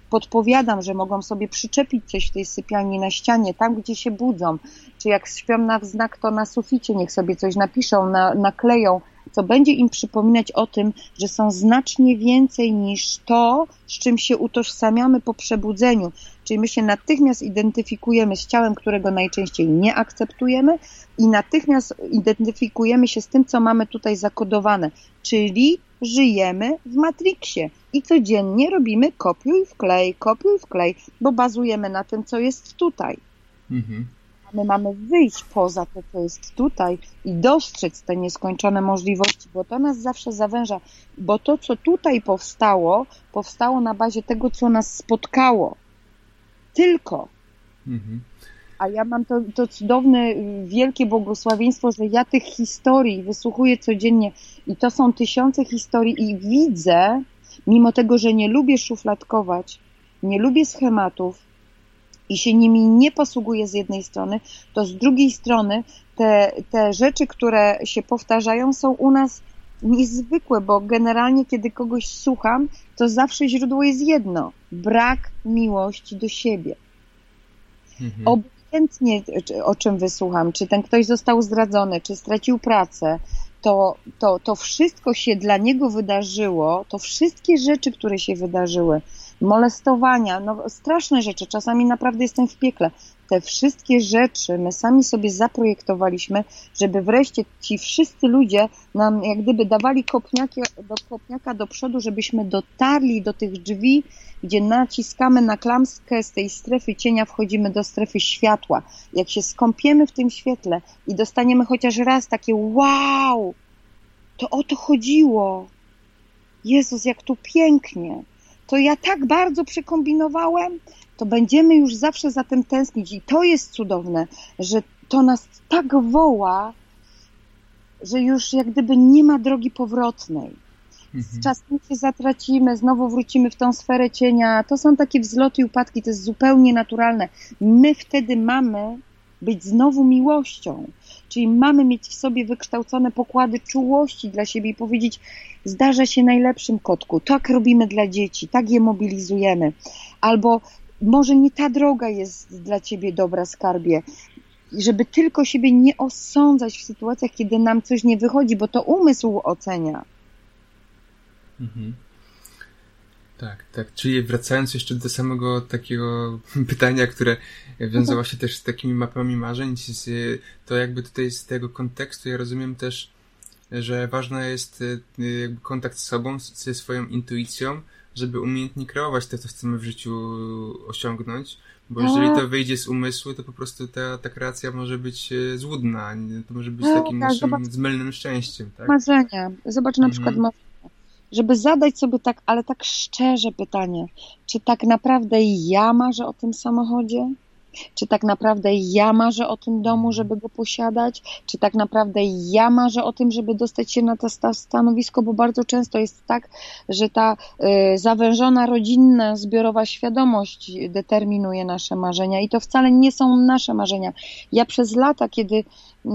podpowiadam, że mogą sobie przyczepić coś w tej sypialni na ścianie, tam gdzie się budzą, czy jak śpią na wznak, to na suficie niech sobie coś napiszą, na, nakleją, co będzie im przypominać o tym, że są znacznie więcej niż to, z czym się utożsamiamy po przebudzeniu. Czyli my się natychmiast identyfikujemy z ciałem, którego najczęściej nie akceptujemy i natychmiast identyfikujemy się z tym, co mamy tutaj zakodowane, czyli żyjemy w Matrixie i codziennie robimy kopiuj wklej, kopiuj wklej, bo bazujemy na tym, co jest tutaj. Mhm. My mamy wyjść poza to, co jest tutaj i dostrzec te nieskończone możliwości, bo to nas zawsze zawęża, bo to, co tutaj powstało, powstało na bazie tego, co nas spotkało. Tylko. Mhm. A ja mam to, to cudowne, wielkie błogosławieństwo, że ja tych historii wysłuchuję codziennie i to są tysiące historii i widzę, mimo tego, że nie lubię szufladkować, nie lubię schematów i się nimi nie posługuję z jednej strony, to z drugiej strony te, te rzeczy, które się powtarzają, są u nas niezwykłe, bo generalnie, kiedy kogoś słucham, to zawsze źródło jest jedno: brak miłości do siebie. Mhm. Obojętnie o czym wysłucham, czy ten ktoś został zdradzony, czy stracił pracę, to, to, to wszystko się dla niego wydarzyło, to wszystkie rzeczy, które się wydarzyły, molestowania, no straszne rzeczy, czasami naprawdę jestem w piekle. Te wszystkie rzeczy my sami sobie zaprojektowaliśmy, żeby wreszcie ci wszyscy ludzie nam jak gdyby dawali kopniaki, do kopniaka do przodu, żebyśmy dotarli do tych drzwi, gdzie naciskamy na klamskę z tej strefy cienia, wchodzimy do strefy światła. Jak się skąpiemy w tym świetle i dostaniemy chociaż raz takie wow, to o to chodziło. Jezus, jak tu pięknie. To ja tak bardzo przekombinowałem, to będziemy już zawsze za tym tęsknić. I to jest cudowne, że to nas tak woła, że już jak gdyby nie ma drogi powrotnej. Z mhm. czasem się zatracimy, znowu wrócimy w tą sferę cienia. To są takie wzloty i upadki, to jest zupełnie naturalne. My wtedy mamy być znowu miłością. Czyli mamy mieć w sobie wykształcone pokłady czułości dla siebie i powiedzieć, zdarza się najlepszym kotku, tak robimy dla dzieci, tak je mobilizujemy. Albo może nie ta droga jest dla ciebie dobra, skarbie. Żeby tylko siebie nie osądzać w sytuacjach, kiedy nam coś nie wychodzi, bo to umysł ocenia. Mhm. Tak, tak. Czyli wracając jeszcze do samego takiego [LAUGHS] pytania, które wiązało się też z takimi mapami marzeń, to jakby tutaj z tego kontekstu ja rozumiem też, że ważny jest y, jakby kontakt z sobą, ze swoją intuicją, żeby umiejętnie kreować to, co chcemy w życiu osiągnąć, bo jeżeli to wyjdzie z umysłu, to po prostu ta, ta kreacja może być e, złudna, to może być takim tak, naszym zobacz, zmylnym szczęściem. Tak? Marzenia. Zobacz na mhm. przykład żeby zadać sobie tak, ale tak szczerze pytanie, czy tak naprawdę ja marzę o tym samochodzie? Czy tak naprawdę ja marzę o tym domu, żeby go posiadać? Czy tak naprawdę ja marzę o tym, żeby dostać się na to stanowisko? Bo bardzo często jest tak, że ta y, zawężona rodzinna, zbiorowa świadomość determinuje nasze marzenia i to wcale nie są nasze marzenia. Ja przez lata, kiedy,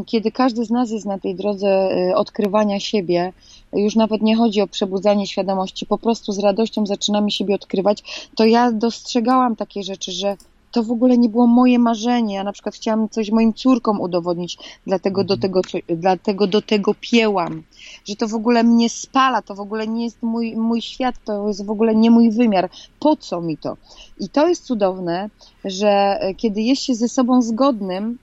kiedy każdy z nas jest na tej drodze y, odkrywania siebie, już nawet nie chodzi o przebudzanie świadomości, po prostu z radością zaczynamy siebie odkrywać, to ja dostrzegałam takie rzeczy, że to w ogóle nie było moje marzenie. Ja na przykład chciałam coś moim córkom udowodnić, dlatego do mhm. tego, dlatego do tego piełam. Że to w ogóle mnie spala, to w ogóle nie jest mój, mój świat, to jest w ogóle nie mój wymiar. Po co mi to? I to jest cudowne, że e, kiedy jest się ze sobą zgodnym,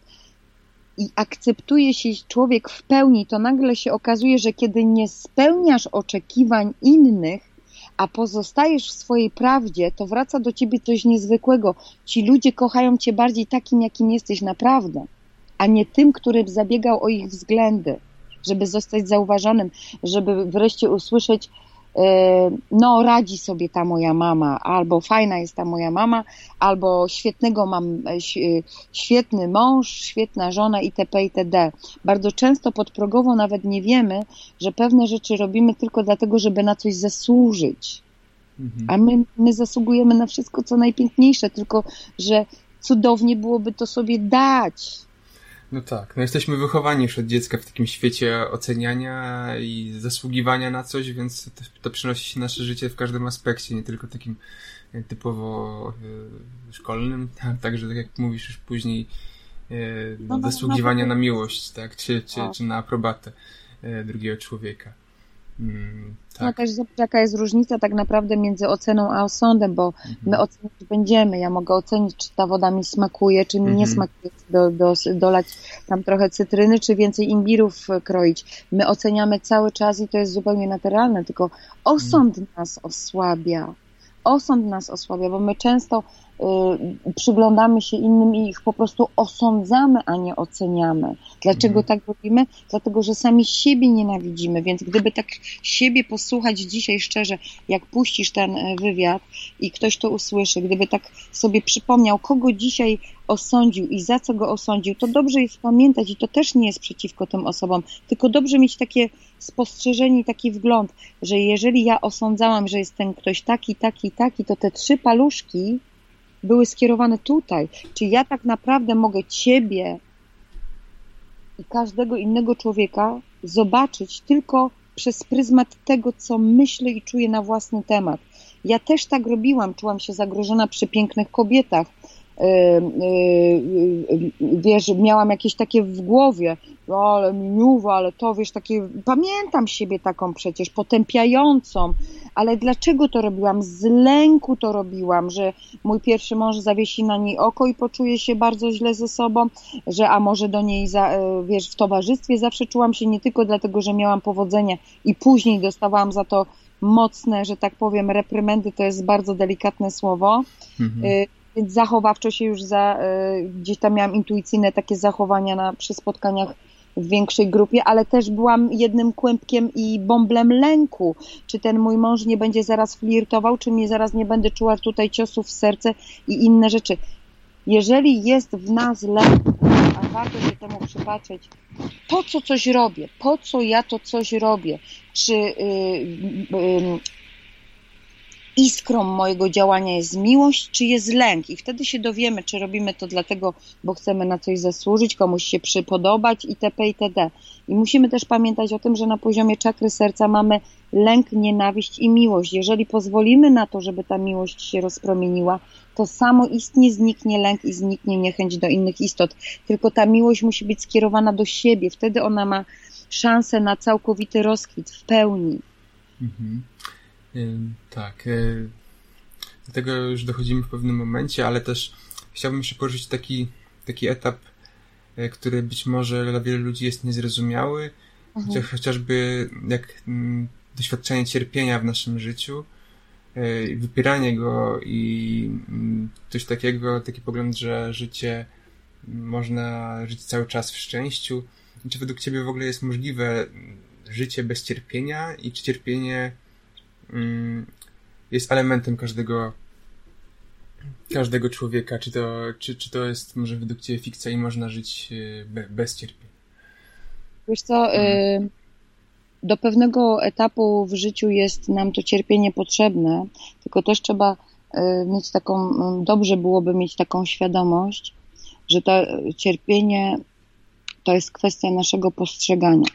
i akceptuje się człowiek w pełni, to nagle się okazuje, że kiedy nie spełniasz oczekiwań innych, a pozostajesz w swojej prawdzie, to wraca do ciebie coś niezwykłego. Ci ludzie kochają cię bardziej takim, jakim jesteś naprawdę, a nie tym, który zabiegał o ich względy, żeby zostać zauważonym, żeby wreszcie usłyszeć, no radzi sobie ta moja mama, albo fajna jest ta moja mama, albo świetnego mam, e, e, świetny mąż, świetna żona itp. itd. Bardzo często podprogowo nawet nie wiemy, że pewne rzeczy robimy tylko dlatego, żeby na coś zasłużyć. Mhm. A my, my zasługujemy na wszystko, co najpiękniejsze, tylko że cudownie byłoby to sobie dać. No tak, no jesteśmy wychowani już od dziecka w takim świecie oceniania i zasługiwania na coś, więc to, to przynosi się nasze życie w każdym aspekcie, nie tylko takim e, typowo e, szkolnym, [LAUGHS] tak, także tak jak mówisz już później e, no, zasługiwania no, na miłość, tak, czy, czy, czy na aprobatę e, drugiego człowieka. Mm, tak. No też zobacz, jaka jest różnica tak naprawdę między oceną a osądem, bo mhm. my oceniać będziemy. Ja mogę ocenić, czy ta woda mi smakuje, czy mi mhm. nie smakuje, do, do, dolać tam trochę cytryny, czy więcej imbirów kroić. My oceniamy cały czas i to jest zupełnie naturalne, tylko osąd mhm. nas osłabia. Osąd nas osłabia, bo my często przyglądamy się innym i ich po prostu osądzamy, a nie oceniamy. Dlaczego mhm. tak robimy? Dlatego, że sami siebie nienawidzimy, więc gdyby tak siebie posłuchać dzisiaj szczerze, jak puścisz ten e, wywiad i ktoś to usłyszy, gdyby tak sobie przypomniał, kogo dzisiaj osądził i za co go osądził, to dobrze jest pamiętać i to też nie jest przeciwko tym osobom, tylko dobrze mieć takie spostrzeżenie i taki wgląd, że jeżeli ja osądzałam, że jest ten ktoś taki, taki, taki, to te trzy paluszki były skierowane tutaj. Czy ja tak naprawdę mogę Ciebie i każdego innego człowieka zobaczyć tylko przez pryzmat tego, co myślę i czuję na własny temat. Ja też tak robiłam, czułam się zagrożona przy pięknych kobietach, wiesz, miałam jakieś takie w głowie, no ale miniuwa, ale to, wiesz, takie, pamiętam siebie taką przecież, potępiającą, ale dlaczego to robiłam? Z lęku to robiłam, że mój pierwszy mąż zawiesi na niej oko i poczuje się bardzo źle ze sobą, że a może do niej, za, wiesz, w towarzystwie zawsze czułam się nie tylko dlatego, że miałam powodzenie i później dostawałam za to mocne, że tak powiem, reprymendy, to jest bardzo delikatne słowo, mhm. Więc zachowawczo się już za, e, gdzieś tam miałam intuicyjne takie zachowania na, przy spotkaniach w większej grupie, ale też byłam jednym kłębkiem i bąblem lęku. Czy ten mój mąż nie będzie zaraz flirtował, czy mnie zaraz nie będę czuła tutaj ciosów w serce i inne rzeczy. Jeżeli jest w nas lęk, a warto się temu przypatrzeć, po co coś robię, po co ja to coś robię, czy yy, yy, iskrą mojego działania jest miłość, czy jest lęk. I wtedy się dowiemy, czy robimy to dlatego, bo chcemy na coś zasłużyć, komuś się przypodobać itp. itd. I musimy też pamiętać o tym, że na poziomie czakry serca mamy lęk, nienawiść i miłość. Jeżeli pozwolimy na to, żeby ta miłość się rozpromieniła, to samo istnie zniknie lęk i zniknie niechęć do innych istot. Tylko ta miłość musi być skierowana do siebie. Wtedy ona ma szansę na całkowity rozkwit w pełni. Mhm. Tak. Y, do tego już dochodzimy w pewnym momencie, ale też chciałbym jeszcze poruszyć taki, taki etap, y, który być może dla wielu ludzi jest niezrozumiały, mhm. chociażby jak mm, doświadczenie cierpienia w naszym życiu, wypieranie go i mm, coś takiego, taki pogląd, że życie można żyć cały czas w szczęściu. Czy według Ciebie w ogóle jest możliwe życie bez cierpienia i czy cierpienie Mm, jest elementem każdego każdego człowieka, czy to, czy, czy to jest może według Ciebie fikcja i można żyć be, bez cierpienia? Wiesz co, hmm. do pewnego etapu w życiu jest nam to cierpienie potrzebne, tylko też trzeba y, mieć taką, dobrze byłoby mieć taką świadomość, że to cierpienie to jest kwestia naszego postrzegania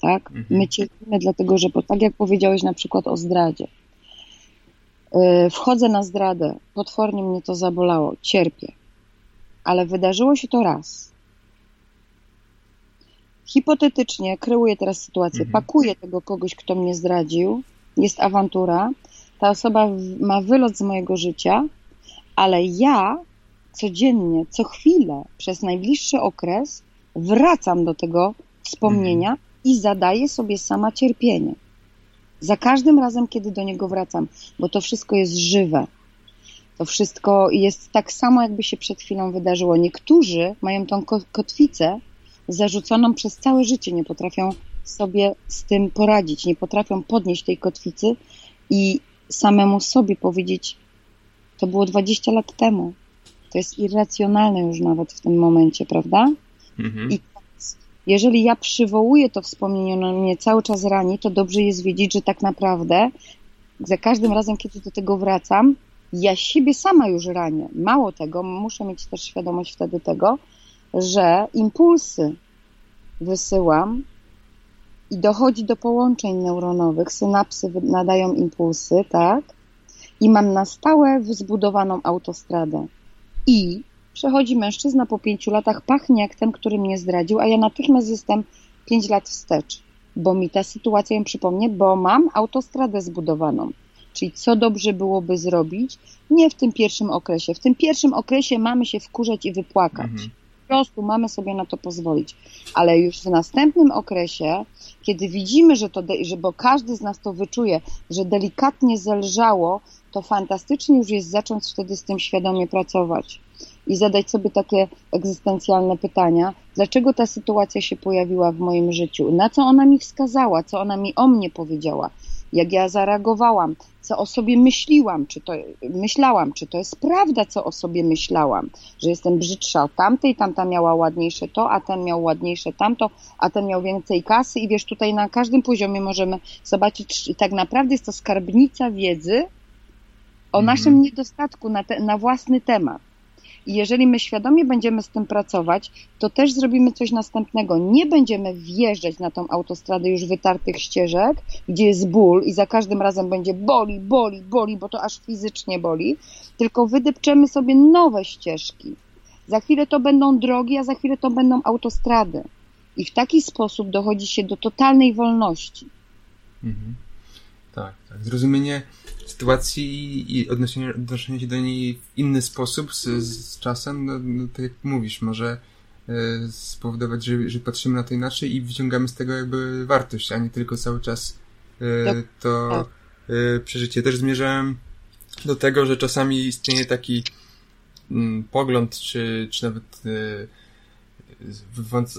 tak? Mhm. My cierpimy dlatego, że, bo tak jak powiedziałeś na przykład o zdradzie, yy, wchodzę na zdradę, potwornie mnie to zabolało, cierpię, ale wydarzyło się to raz. Hipotetycznie kreuję teraz sytuację, mhm. pakuję tego kogoś, kto mnie zdradził, jest awantura, ta osoba ma wylot z mojego życia, ale ja codziennie, co chwilę, przez najbliższy okres wracam do tego wspomnienia mhm i zadaję sobie sama cierpienie. Za każdym razem, kiedy do niego wracam, bo to wszystko jest żywe. To wszystko jest tak samo, jakby się przed chwilą wydarzyło. Niektórzy mają tą kotwicę zarzuconą przez całe życie, nie potrafią sobie z tym poradzić, nie potrafią podnieść tej kotwicy i samemu sobie powiedzieć, to było 20 lat temu. To jest irracjonalne już nawet w tym momencie, prawda? Mhm. I jeżeli ja przywołuję to wspomnienie, ono mnie cały czas rani, to dobrze jest wiedzieć, że tak naprawdę za każdym razem, kiedy do tego wracam, ja siebie sama już ranię. Mało tego, muszę mieć też świadomość wtedy tego, że impulsy wysyłam i dochodzi do połączeń neuronowych, synapsy nadają impulsy, tak? I mam na stałe zbudowaną autostradę. I Przechodzi mężczyzna po pięciu latach, pachnie jak ten, który mnie zdradził, a ja natychmiast jestem pięć lat wstecz, bo mi ta sytuacja ją przypomnie, bo mam autostradę zbudowaną. Czyli co dobrze byłoby zrobić? Nie w tym pierwszym okresie. W tym pierwszym okresie mamy się wkurzać i wypłakać. Mhm. Po prostu mamy sobie na to pozwolić. Ale już w następnym okresie, kiedy widzimy, że to, że, bo każdy z nas to wyczuje, że delikatnie zelżało, to fantastycznie już jest zacząć wtedy z tym świadomie pracować i zadać sobie takie egzystencjalne pytania, dlaczego ta sytuacja się pojawiła w moim życiu, na co ona mi wskazała, co ona mi o mnie powiedziała, jak ja zareagowałam, co o sobie myśliłam, czy to myślałam, czy to jest prawda, co o sobie myślałam, że jestem brzydsza od tamtej, tamta miała ładniejsze to, a ten miał ładniejsze tamto, a ten miał więcej kasy. I wiesz, tutaj na każdym poziomie możemy zobaczyć, tak naprawdę jest to skarbnica wiedzy o naszym mhm. niedostatku na, te, na własny temat. I jeżeli my świadomie będziemy z tym pracować, to też zrobimy coś następnego. Nie będziemy wjeżdżać na tą autostradę już wytartych ścieżek, gdzie jest ból i za każdym razem będzie boli, boli, boli, bo to aż fizycznie boli, tylko wydepczemy sobie nowe ścieżki. Za chwilę to będą drogi, a za chwilę to będą autostrady. I w taki sposób dochodzi się do totalnej wolności. Mhm. Tak, tak. Zrozumienie sytuacji i odnoszenie, odnoszenie się do niej w inny sposób z, z czasem, no, no, tak jak mówisz, może e, spowodować, że, że patrzymy na to inaczej i wyciągamy z tego jakby wartość, a nie tylko cały czas tak. to. E, przeżycie. Też zmierzałem do tego, że czasami istnieje taki mm, pogląd, czy, czy nawet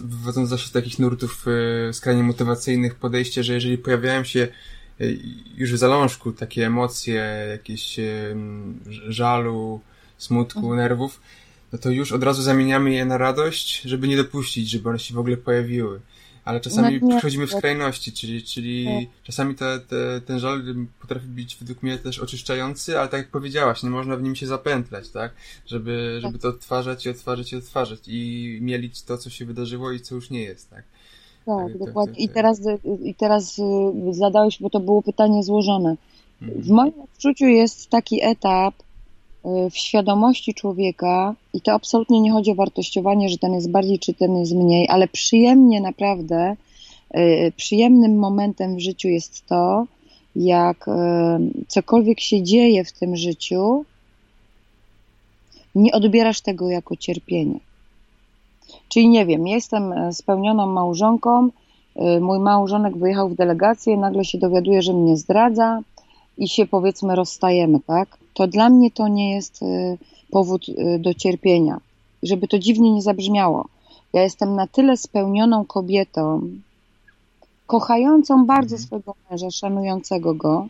wywodząc się z takich nurtów skrajnie motywacyjnych podejście, że jeżeli pojawiają się już w zalążku takie emocje, jakieś żalu, smutku, mhm. nerwów, no to już od razu zamieniamy je na radość, żeby nie dopuścić, żeby one się w ogóle pojawiły. Ale czasami no, przechodzimy w skrajności, czyli, czyli nie. czasami te, te, ten żal potrafi być według mnie też oczyszczający, ale tak jak powiedziałaś, nie można w nim się zapętlać, tak? Żeby, żeby to odtwarzać i odtwarzać i odtwarzać i mielić to, co się wydarzyło i co już nie jest, tak? Tak, tak dokładnie. I teraz, I teraz y, zadałeś, bo to było pytanie złożone. Mhm. W moim odczuciu jest taki etap, Y, w świadomości człowieka, i to absolutnie nie chodzi o wartościowanie, że ten jest bardziej czy ten jest mniej, ale przyjemnie naprawdę, y, przyjemnym momentem w życiu jest to, jak y, cokolwiek się dzieje w tym życiu, nie odbierasz tego jako cierpienie. Czyli nie wiem, jestem spełnioną małżonką, mój małżonek wyjechał w delegację, nagle się dowiaduje, że mnie zdradza i się powiedzmy rozstajemy, tak? to dla mnie to nie jest y, powód do cierpienia. Żeby to dziwnie nie zabrzmiało. Ja jestem na tyle spełnioną kobietą, kochającą bardzo mhm. swojego męża, szanującego go,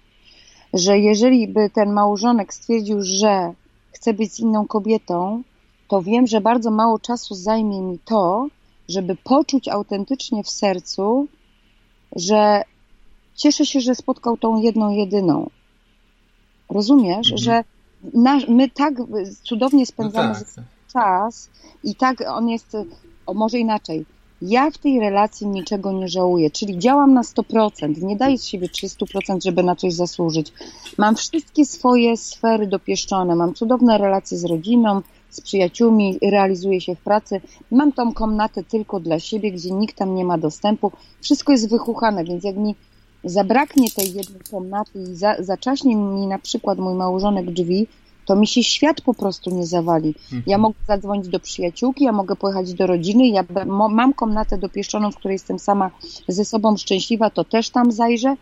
że jeżeli by ten małżonek stwierdził, że chce być z inną kobietą, to wiem, że bardzo mało czasu zajmie mi to, żeby poczuć autentycznie w sercu, że cieszę się, że spotkał tą jedną, jedyną. Rozumiesz, mhm. że nasz, my tak cudownie spędzamy no tak. czas i tak on jest, o może inaczej, ja w tej relacji niczego nie żałuję, czyli działam na 100%, nie daję z siebie 300%, żeby na coś zasłużyć. Mam wszystkie swoje sfery dopieszczone, mam cudowne relacje z rodziną, z przyjaciółmi, realizuję się w pracy, mam tą komnatę tylko dla siebie, gdzie nikt tam nie ma dostępu, wszystko jest wychuchane, więc jak mi zabraknie tej jednej komnaty i za, zaczaśnie mi na przykład mój małżonek drzwi, to mi się świat po prostu nie zawali. Mhm. Ja mogę zadzwonić do przyjaciółki, ja mogę pojechać do rodziny, ja mam komnatę dopieszczoną, w której jestem sama ze sobą szczęśliwa, to też tam zajrzę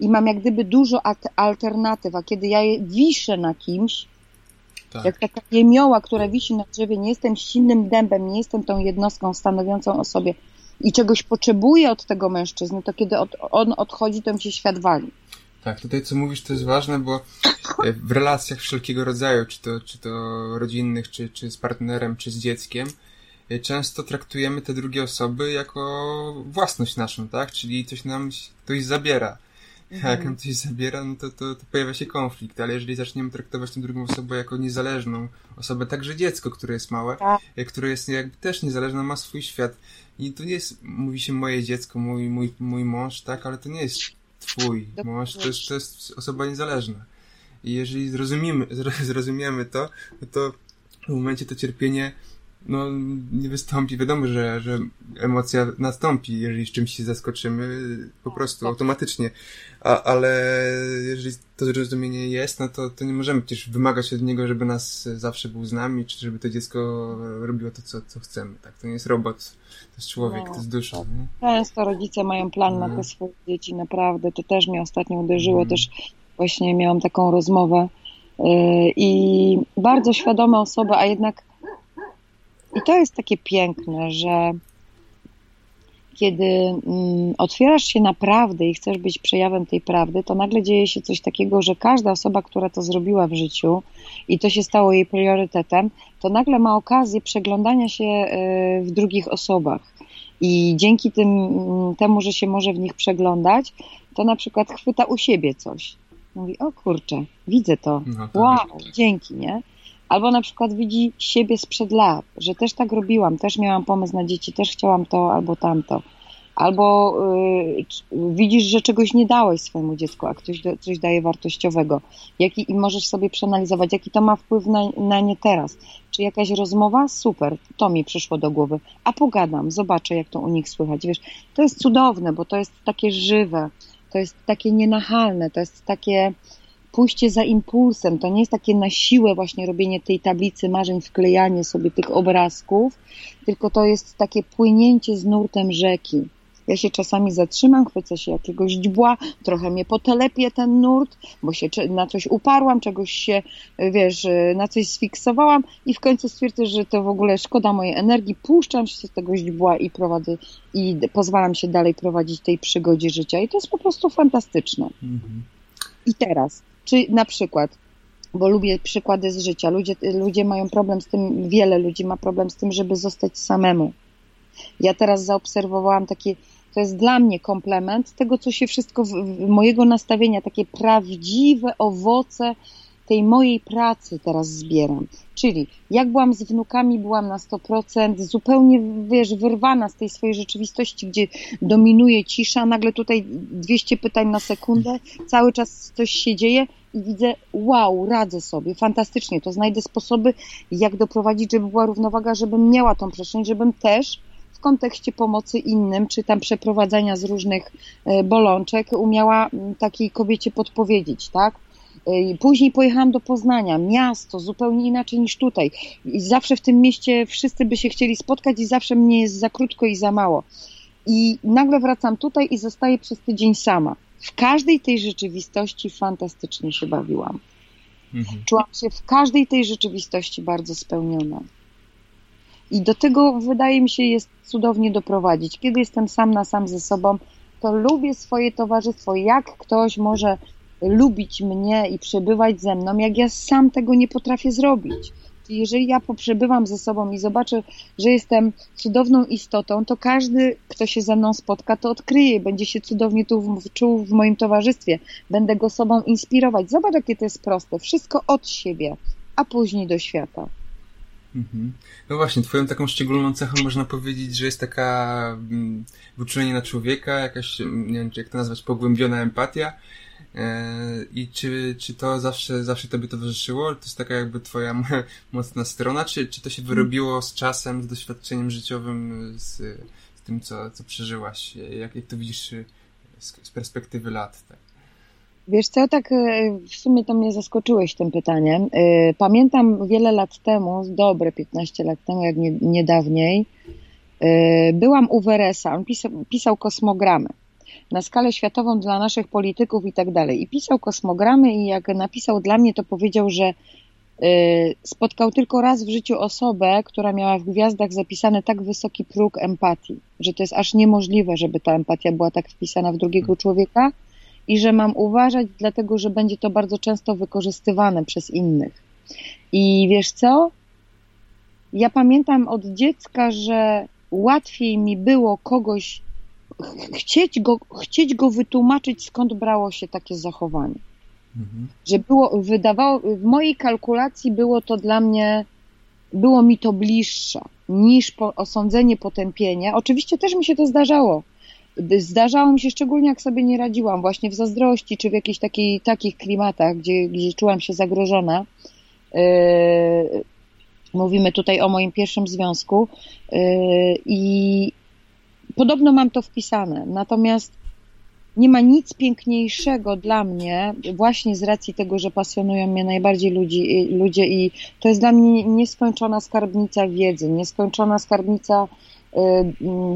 i mam jak gdyby dużo alternatyw, a kiedy ja wiszę na kimś, tak. jak taka jemioła, która wisi na drzewie, nie jestem silnym dębem, nie jestem tą jednostką stanowiącą o sobie, i czegoś potrzebuje od tego mężczyzny, to kiedy od, on odchodzi, to mi się świat wali. Tak, tutaj co mówisz to jest ważne, bo e, w relacjach wszelkiego rodzaju, czy to, czy to rodzinnych, czy, czy z partnerem, czy z dzieckiem, e, często traktujemy te drugie osoby jako własność naszą, tak? Czyli coś nam ktoś zabiera. Mhm. Jak nam coś zabiera, no to, to, to, pojawia się konflikt, ale jeżeli zaczniemy traktować tę drugą osobę jako niezależną osobę, także dziecko, które jest małe, tak. E, które jest jakby też niezależne, ma swój świat, i to nie jest, mówi się moje dziecko, mój, mój, mój mąż, tak, ale to nie jest twój mąż, to jest, to jest osoba niezależna. I jeżeli zrozumiemy, [LAUGHS] zrozumiemy to, to w momencie to cierpienie no, nie wystąpi. Wiadomo, że, że emocja nastąpi, jeżeli z czymś się zaskoczymy, po prostu automatycznie. A, ale jeżeli to zrozumienie jest, no to, to nie możemy przecież wymagać od niego, żeby nas zawsze był z nami, czy żeby to dziecko robiło to, co, co chcemy. Tak, to nie jest robot, to jest człowiek, no, to jest dusza. Tak. Nie? Często rodzice mają plan na te swoje dzieci, naprawdę. To też mnie ostatnio uderzyło, mm. też właśnie miałam taką rozmowę yy, i bardzo świadome osoby, a jednak i to jest takie piękne, że kiedy mm, otwierasz się naprawdę i chcesz być przejawem tej prawdy, to nagle dzieje się coś takiego, że każda osoba, która to zrobiła w życiu i to się stało jej priorytetem, to nagle ma okazję przeglądania się e, w drugich osobach. I dzięki tym, mm, temu, że się może w nich przeglądać, to na przykład chwyta u siebie coś. Mówi, o kurczę, widzę to. No, wow, dzięki, nie? Albo na przykład widzi siebie sprzed lat, że też tak robiłam, też miałam pomysł na dzieci, też chciałam to albo tamto. Albo y, widzisz, że czegoś nie dałeś swojemu dziecku, a ktoś do, coś daje wartościowego. Jaki, I możesz sobie przeanalizować, jaki to ma wpływ na, na nie teraz. Czy jakaś rozmowa? Super, to mi przyszło do głowy. A pogadam, zobaczę, jak to u nich słychać. Wiesz, to jest cudowne, bo to jest takie żywe, to jest takie nienachalne, to jest takie pójście za impulsem. To nie jest takie na siłę właśnie robienie tej tablicy marzeń, wklejanie sobie tych obrazków, tylko to jest takie płynięcie z nurtem rzeki. Ja się czasami zatrzymam, chwycę się jakiegoś dźbła, trochę mnie potelepie ten nurt, bo się na coś uparłam, czegoś się, wiesz, na coś sfiksowałam i w końcu stwierdzę, że to w ogóle szkoda mojej energii, puszczam się z tego źdźbła i prowadzę i pozwalam się dalej prowadzić tej przygodzie życia i to jest po prostu fantastyczne. Mhm. I teraz, czy na przykład, bo lubię przykłady z życia, ludzie, ludzie mają problem z tym, wiele ludzi ma problem z tym, żeby zostać samemu. Ja teraz zaobserwowałam takie to jest dla mnie komplement tego, co się wszystko, w, w mojego nastawienia, takie prawdziwe owoce tej mojej pracy teraz zbieram. Czyli jak byłam z wnukami, byłam na 100%, zupełnie, wiesz, wyrwana z tej swojej rzeczywistości, gdzie dominuje cisza, nagle tutaj 200 pytań na sekundę, cały czas coś się dzieje i widzę, wow, radzę sobie, fantastycznie, to znajdę sposoby, jak doprowadzić, żeby była równowaga, żebym miała tą przestrzeń, żebym też w kontekście pomocy innym, czy tam przeprowadzania z różnych e, bolączek, umiała takiej kobiecie podpowiedzieć, tak? Później pojechałam do Poznania, miasto zupełnie inaczej niż tutaj. I zawsze w tym mieście wszyscy by się chcieli spotkać i zawsze mnie jest za krótko i za mało. I nagle wracam tutaj i zostaję przez tydzień sama. W każdej tej rzeczywistości fantastycznie się bawiłam. Mhm. Czułam się w każdej tej rzeczywistości bardzo spełniona. I do tego wydaje mi się jest cudownie doprowadzić. Kiedy jestem sam na sam ze sobą, to lubię swoje towarzystwo. Jak ktoś może lubić mnie i przebywać ze mną, jak ja sam tego nie potrafię zrobić. Jeżeli ja poprzebywam ze sobą i zobaczę, że jestem cudowną istotą, to każdy, kto się ze mną spotka, to odkryje, będzie się cudownie tu czuł w moim towarzystwie. Będę go sobą inspirować. Zobacz, jakie to jest proste. Wszystko od siebie, a później do świata. Mhm. No właśnie, twoją taką szczególną cechą można powiedzieć, że jest taka mm, wyczulenie na człowieka, jakaś, nie wiem, jak to nazwać, pogłębiona empatia, I czy, czy to zawsze, zawsze tobie towarzyszyło? To jest taka jakby twoja [LAUGHS] mocna strona, czy, czy to się wyrobiło z czasem, z doświadczeniem życiowym, z, z tym, co, co przeżyłaś? Jak, jak to widzisz z, z perspektywy lat? Tak? Wiesz co, tak e, w sumie to mnie zaskoczyłeś tym pytaniem. E, pamiętam wiele lat temu, dobre 15 lat temu, jak nie, niedawniej, byłam u Weresa, on pisał, pisał kosmogramy na skalę światową dla naszych polityków i tak dalej. I pisał kosmogramy i jak napisał dla mnie, to powiedział, że y, spotkał tylko raz w życiu osobę, która miała w gwiazdach zapisany tak wysoki próg empatii, że to jest aż niemożliwe, żeby ta empatia była tak wpisana w drugiego człowieka i że mam uważać, dlatego że będzie to bardzo często wykorzystywane przez innych. I wiesz co? Ja pamiętam od dziecka, że łatwiej mi było kogoś chcieć go, chcieć go wytłumaczyć, skąd brało się takie zachowanie. Mhm. Że było, wydawało, w mojej kalkulacji było to dla mnie, było mi to bliższe niż po, osądzenie, potępienie. Oczywiście też mi się to zdarzało. Zdarzało mi się szczególnie, jak sobie nie radziłam, właśnie w zazdrości, czy w jakichś takiej, takich klimatach, gdzie, gdzie czułam się zagrożona. Yy, mówimy tutaj o moim pierwszym związku. Yy, I Podobno mam to wpisane, natomiast nie ma nic piękniejszego dla mnie, właśnie z racji tego, że pasjonują mnie najbardziej ludzi, ludzie i to jest dla mnie nieskończona skarbnica wiedzy, nieskończona skarbnica y,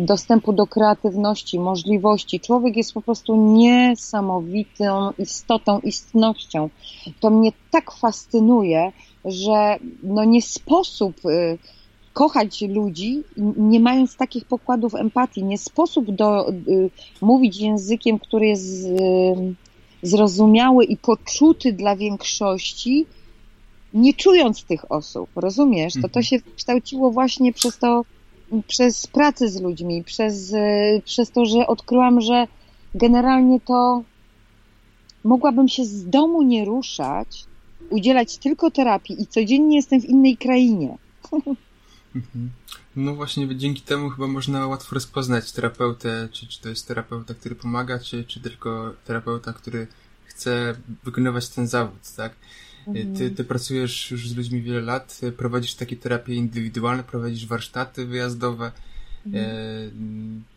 dostępu do kreatywności, możliwości. Człowiek jest po prostu niesamowitą istotą, istnością. To mnie tak fascynuje, że no nie sposób y, kochać ludzi, nie mając takich pokładów empatii. Nie sposób do, y, mówić językiem, który jest y, zrozumiały i poczuty dla większości, nie czując tych osób, rozumiesz? To to mhm. się kształciło właśnie przez to, przez pracę z ludźmi, przez, y, przez to, że odkryłam, że generalnie to mogłabym się z domu nie ruszać, udzielać tylko terapii i codziennie jestem w innej krainie. [LAUGHS] No właśnie, dzięki temu chyba można łatwo rozpoznać terapeutę, czy, czy to jest terapeuta, który pomaga, czy, czy tylko terapeuta, który chce wykonywać ten zawód, tak? Mhm. Ty, ty pracujesz już z ludźmi wiele lat, prowadzisz takie terapie indywidualne, prowadzisz warsztaty wyjazdowe. Mhm. E,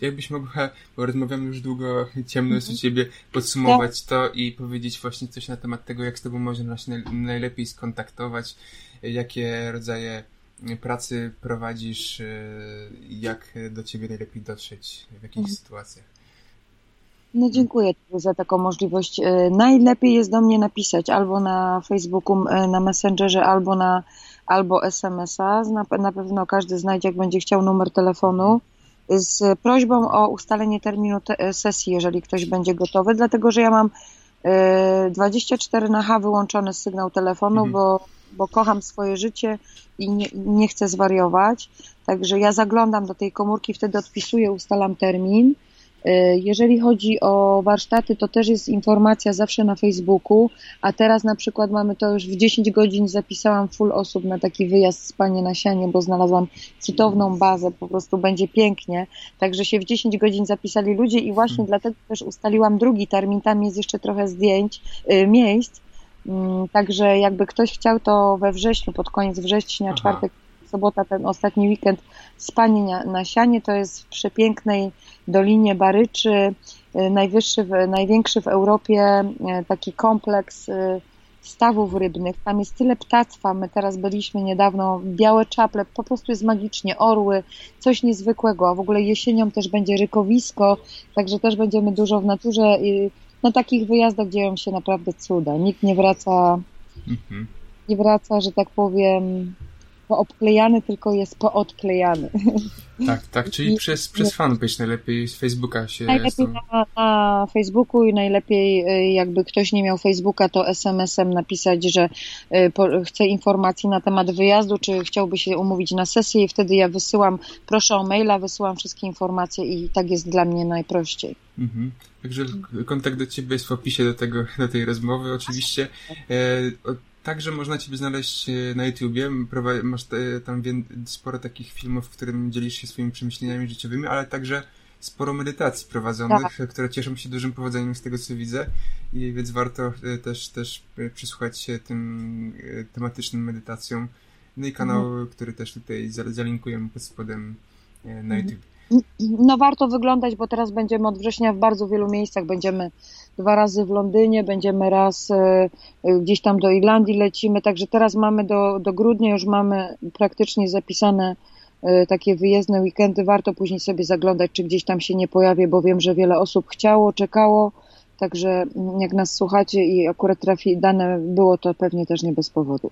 jakbyś mogła, bo rozmawiamy już długo, [LAUGHS] ciemno jest u mhm. ciebie, podsumować to i powiedzieć właśnie coś na temat tego, jak z tobą można się najlepiej skontaktować, jakie rodzaje pracy prowadzisz, y, jak do ciebie najlepiej dotrzeć, w jakich mhm. sytuacjach? No dziękuję za taką możliwość. Y, najlepiej jest do mnie napisać albo na Facebooku, y, na Messengerze, albo na albo SMS-a. Na, na pewno każdy znajdzie, jak będzie chciał numer telefonu z prośbą o ustalenie terminu te, sesji, jeżeli ktoś będzie gotowy, dlatego że ja mam 24 na H wyłączony sygnał telefonu, mhm. bo bo kocham swoje życie i nie, nie chcę zwariować. Także ja zaglądam do tej komórki, wtedy odpisuję, ustalam termin. E, jeżeli chodzi o warsztaty, to też jest informacja zawsze na Facebooku, a teraz na przykład mamy to już w 10 godzin zapisałam full osób na taki wyjazd z Panie na sianie, bo znalazłam cudowną bazę, po prostu będzie pięknie. Także się w 10 godzin zapisali ludzie i właśnie hmm. dlatego też ustaliłam drugi termin, tam jest jeszcze trochę zdjęć, y, miejsc, Także jakby ktoś chciał, to we wrześniu, pod koniec września, Aha. czwartek, sobota, ten ostatni weekend spanie na, na sianie, to jest w przepięknej Dolinie Baryczy, y, najwyższy, największy w Europie y, taki kompleks y, stawów rybnych. Tam jest tyle ptactwa. My teraz byliśmy niedawno, białe czaple, po prostu jest magicznie, orły, coś niezwykłego. A w ogóle jesienią też będzie rykowisko, także też będziemy dużo w naturze. Na takich wyjazdach dzieją się naprawdę cuda. Nikt nie wraca, mhm. nie wraca, że tak powiem, poobklejany, tylko jest poodklejany. Tak, tak, czyli I, przez, przez fanpage najlepiej z Facebooka się... Najlepiej na, na, Facebooku i najlepiej y, jakby ktoś nie miał Facebooka, to SMS-em napisać, że y, chce informacji na temat wyjazdu, czy chciałby się umówić na sesję i wtedy ja wysyłam, proszę o maila, wysyłam wszystkie informacje i tak jest dla mnie najprościej. Mhm. Także kontakt do Ciebie jest w opisie do, tego, do tej rozmowy oczywiście. E, Także można Ciebie znaleźć e, na YouTubie. Masz tam sporo takich filmów, w którym dzielisz się swoimi przemyśleniami życiowymi, ale także sporo medytacji prowadzonych, tak. które cieszą się dużym powodzeniem z tego, co widzę. I więc warto e, też, też e, przysłuchać się tym tematycznym medytacjom. No i kanał, mhm. który też tutaj zalinkujemy pod spodem na mhm. YouTube. No warto wyglądać, bo teraz będziemy od września w bardzo wielu miejscach. Będziemy dwa razy w Londynie, będziemy raz e, e, gdzieś tam do Irlandii lecimy, także teraz mamy do, do grudnia już mamy praktycznie zapisane e, takie wyjezdne weekendy. Warto później sobie zaglądać, czy gdzieś tam się nie pojawię, bo wiem, że wiele osób chciało, czekało. Także jak nas słuchacie i akurat trafi dane było, to pewnie też nie bez powodu.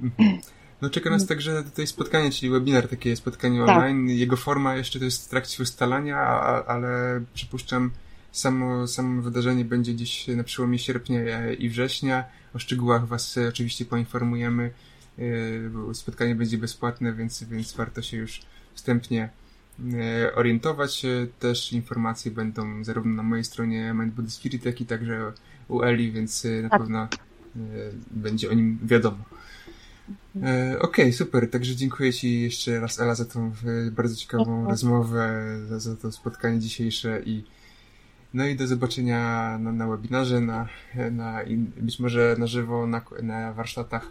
Mhm. No czeka nas także tutaj spotkanie, czyli webinar, takie spotkanie tak. online. Jego forma jeszcze to jest w trakcie ustalania, ale przypuszczam, samo, samo wydarzenie będzie gdzieś na przełomie sierpnia i września. O szczegółach Was oczywiście poinformujemy. E, spotkanie będzie bezpłatne, więc, więc warto się już wstępnie e, orientować. E, też informacje będą zarówno na mojej stronie Mind Body Spirit, jak i także u Eli, więc na tak. pewno będzie o nim wiadomo. Okej, okay, super. Także dziękuję Ci jeszcze raz, Ela, za tą bardzo ciekawą rozmowę, za, za to spotkanie dzisiejsze i no i do zobaczenia na, na webinarze, na, na, być może na żywo, na, na warsztatach,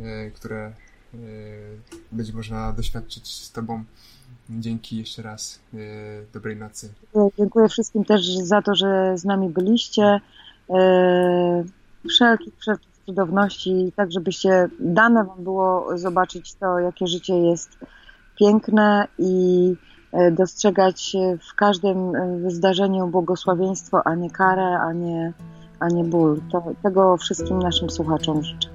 e, które e, będzie można doświadczyć z Tobą. Dzięki jeszcze raz. E, dobrej nocy. Dziękuję wszystkim też za to, że z nami byliście. Wszelkich, wszelkich cudowności, tak żebyście dane Wam było zobaczyć to, jakie życie jest piękne i dostrzegać w każdym e, zdarzeniu błogosławieństwo, a nie karę, a nie, a nie ból. To, tego wszystkim naszym słuchaczom życzę.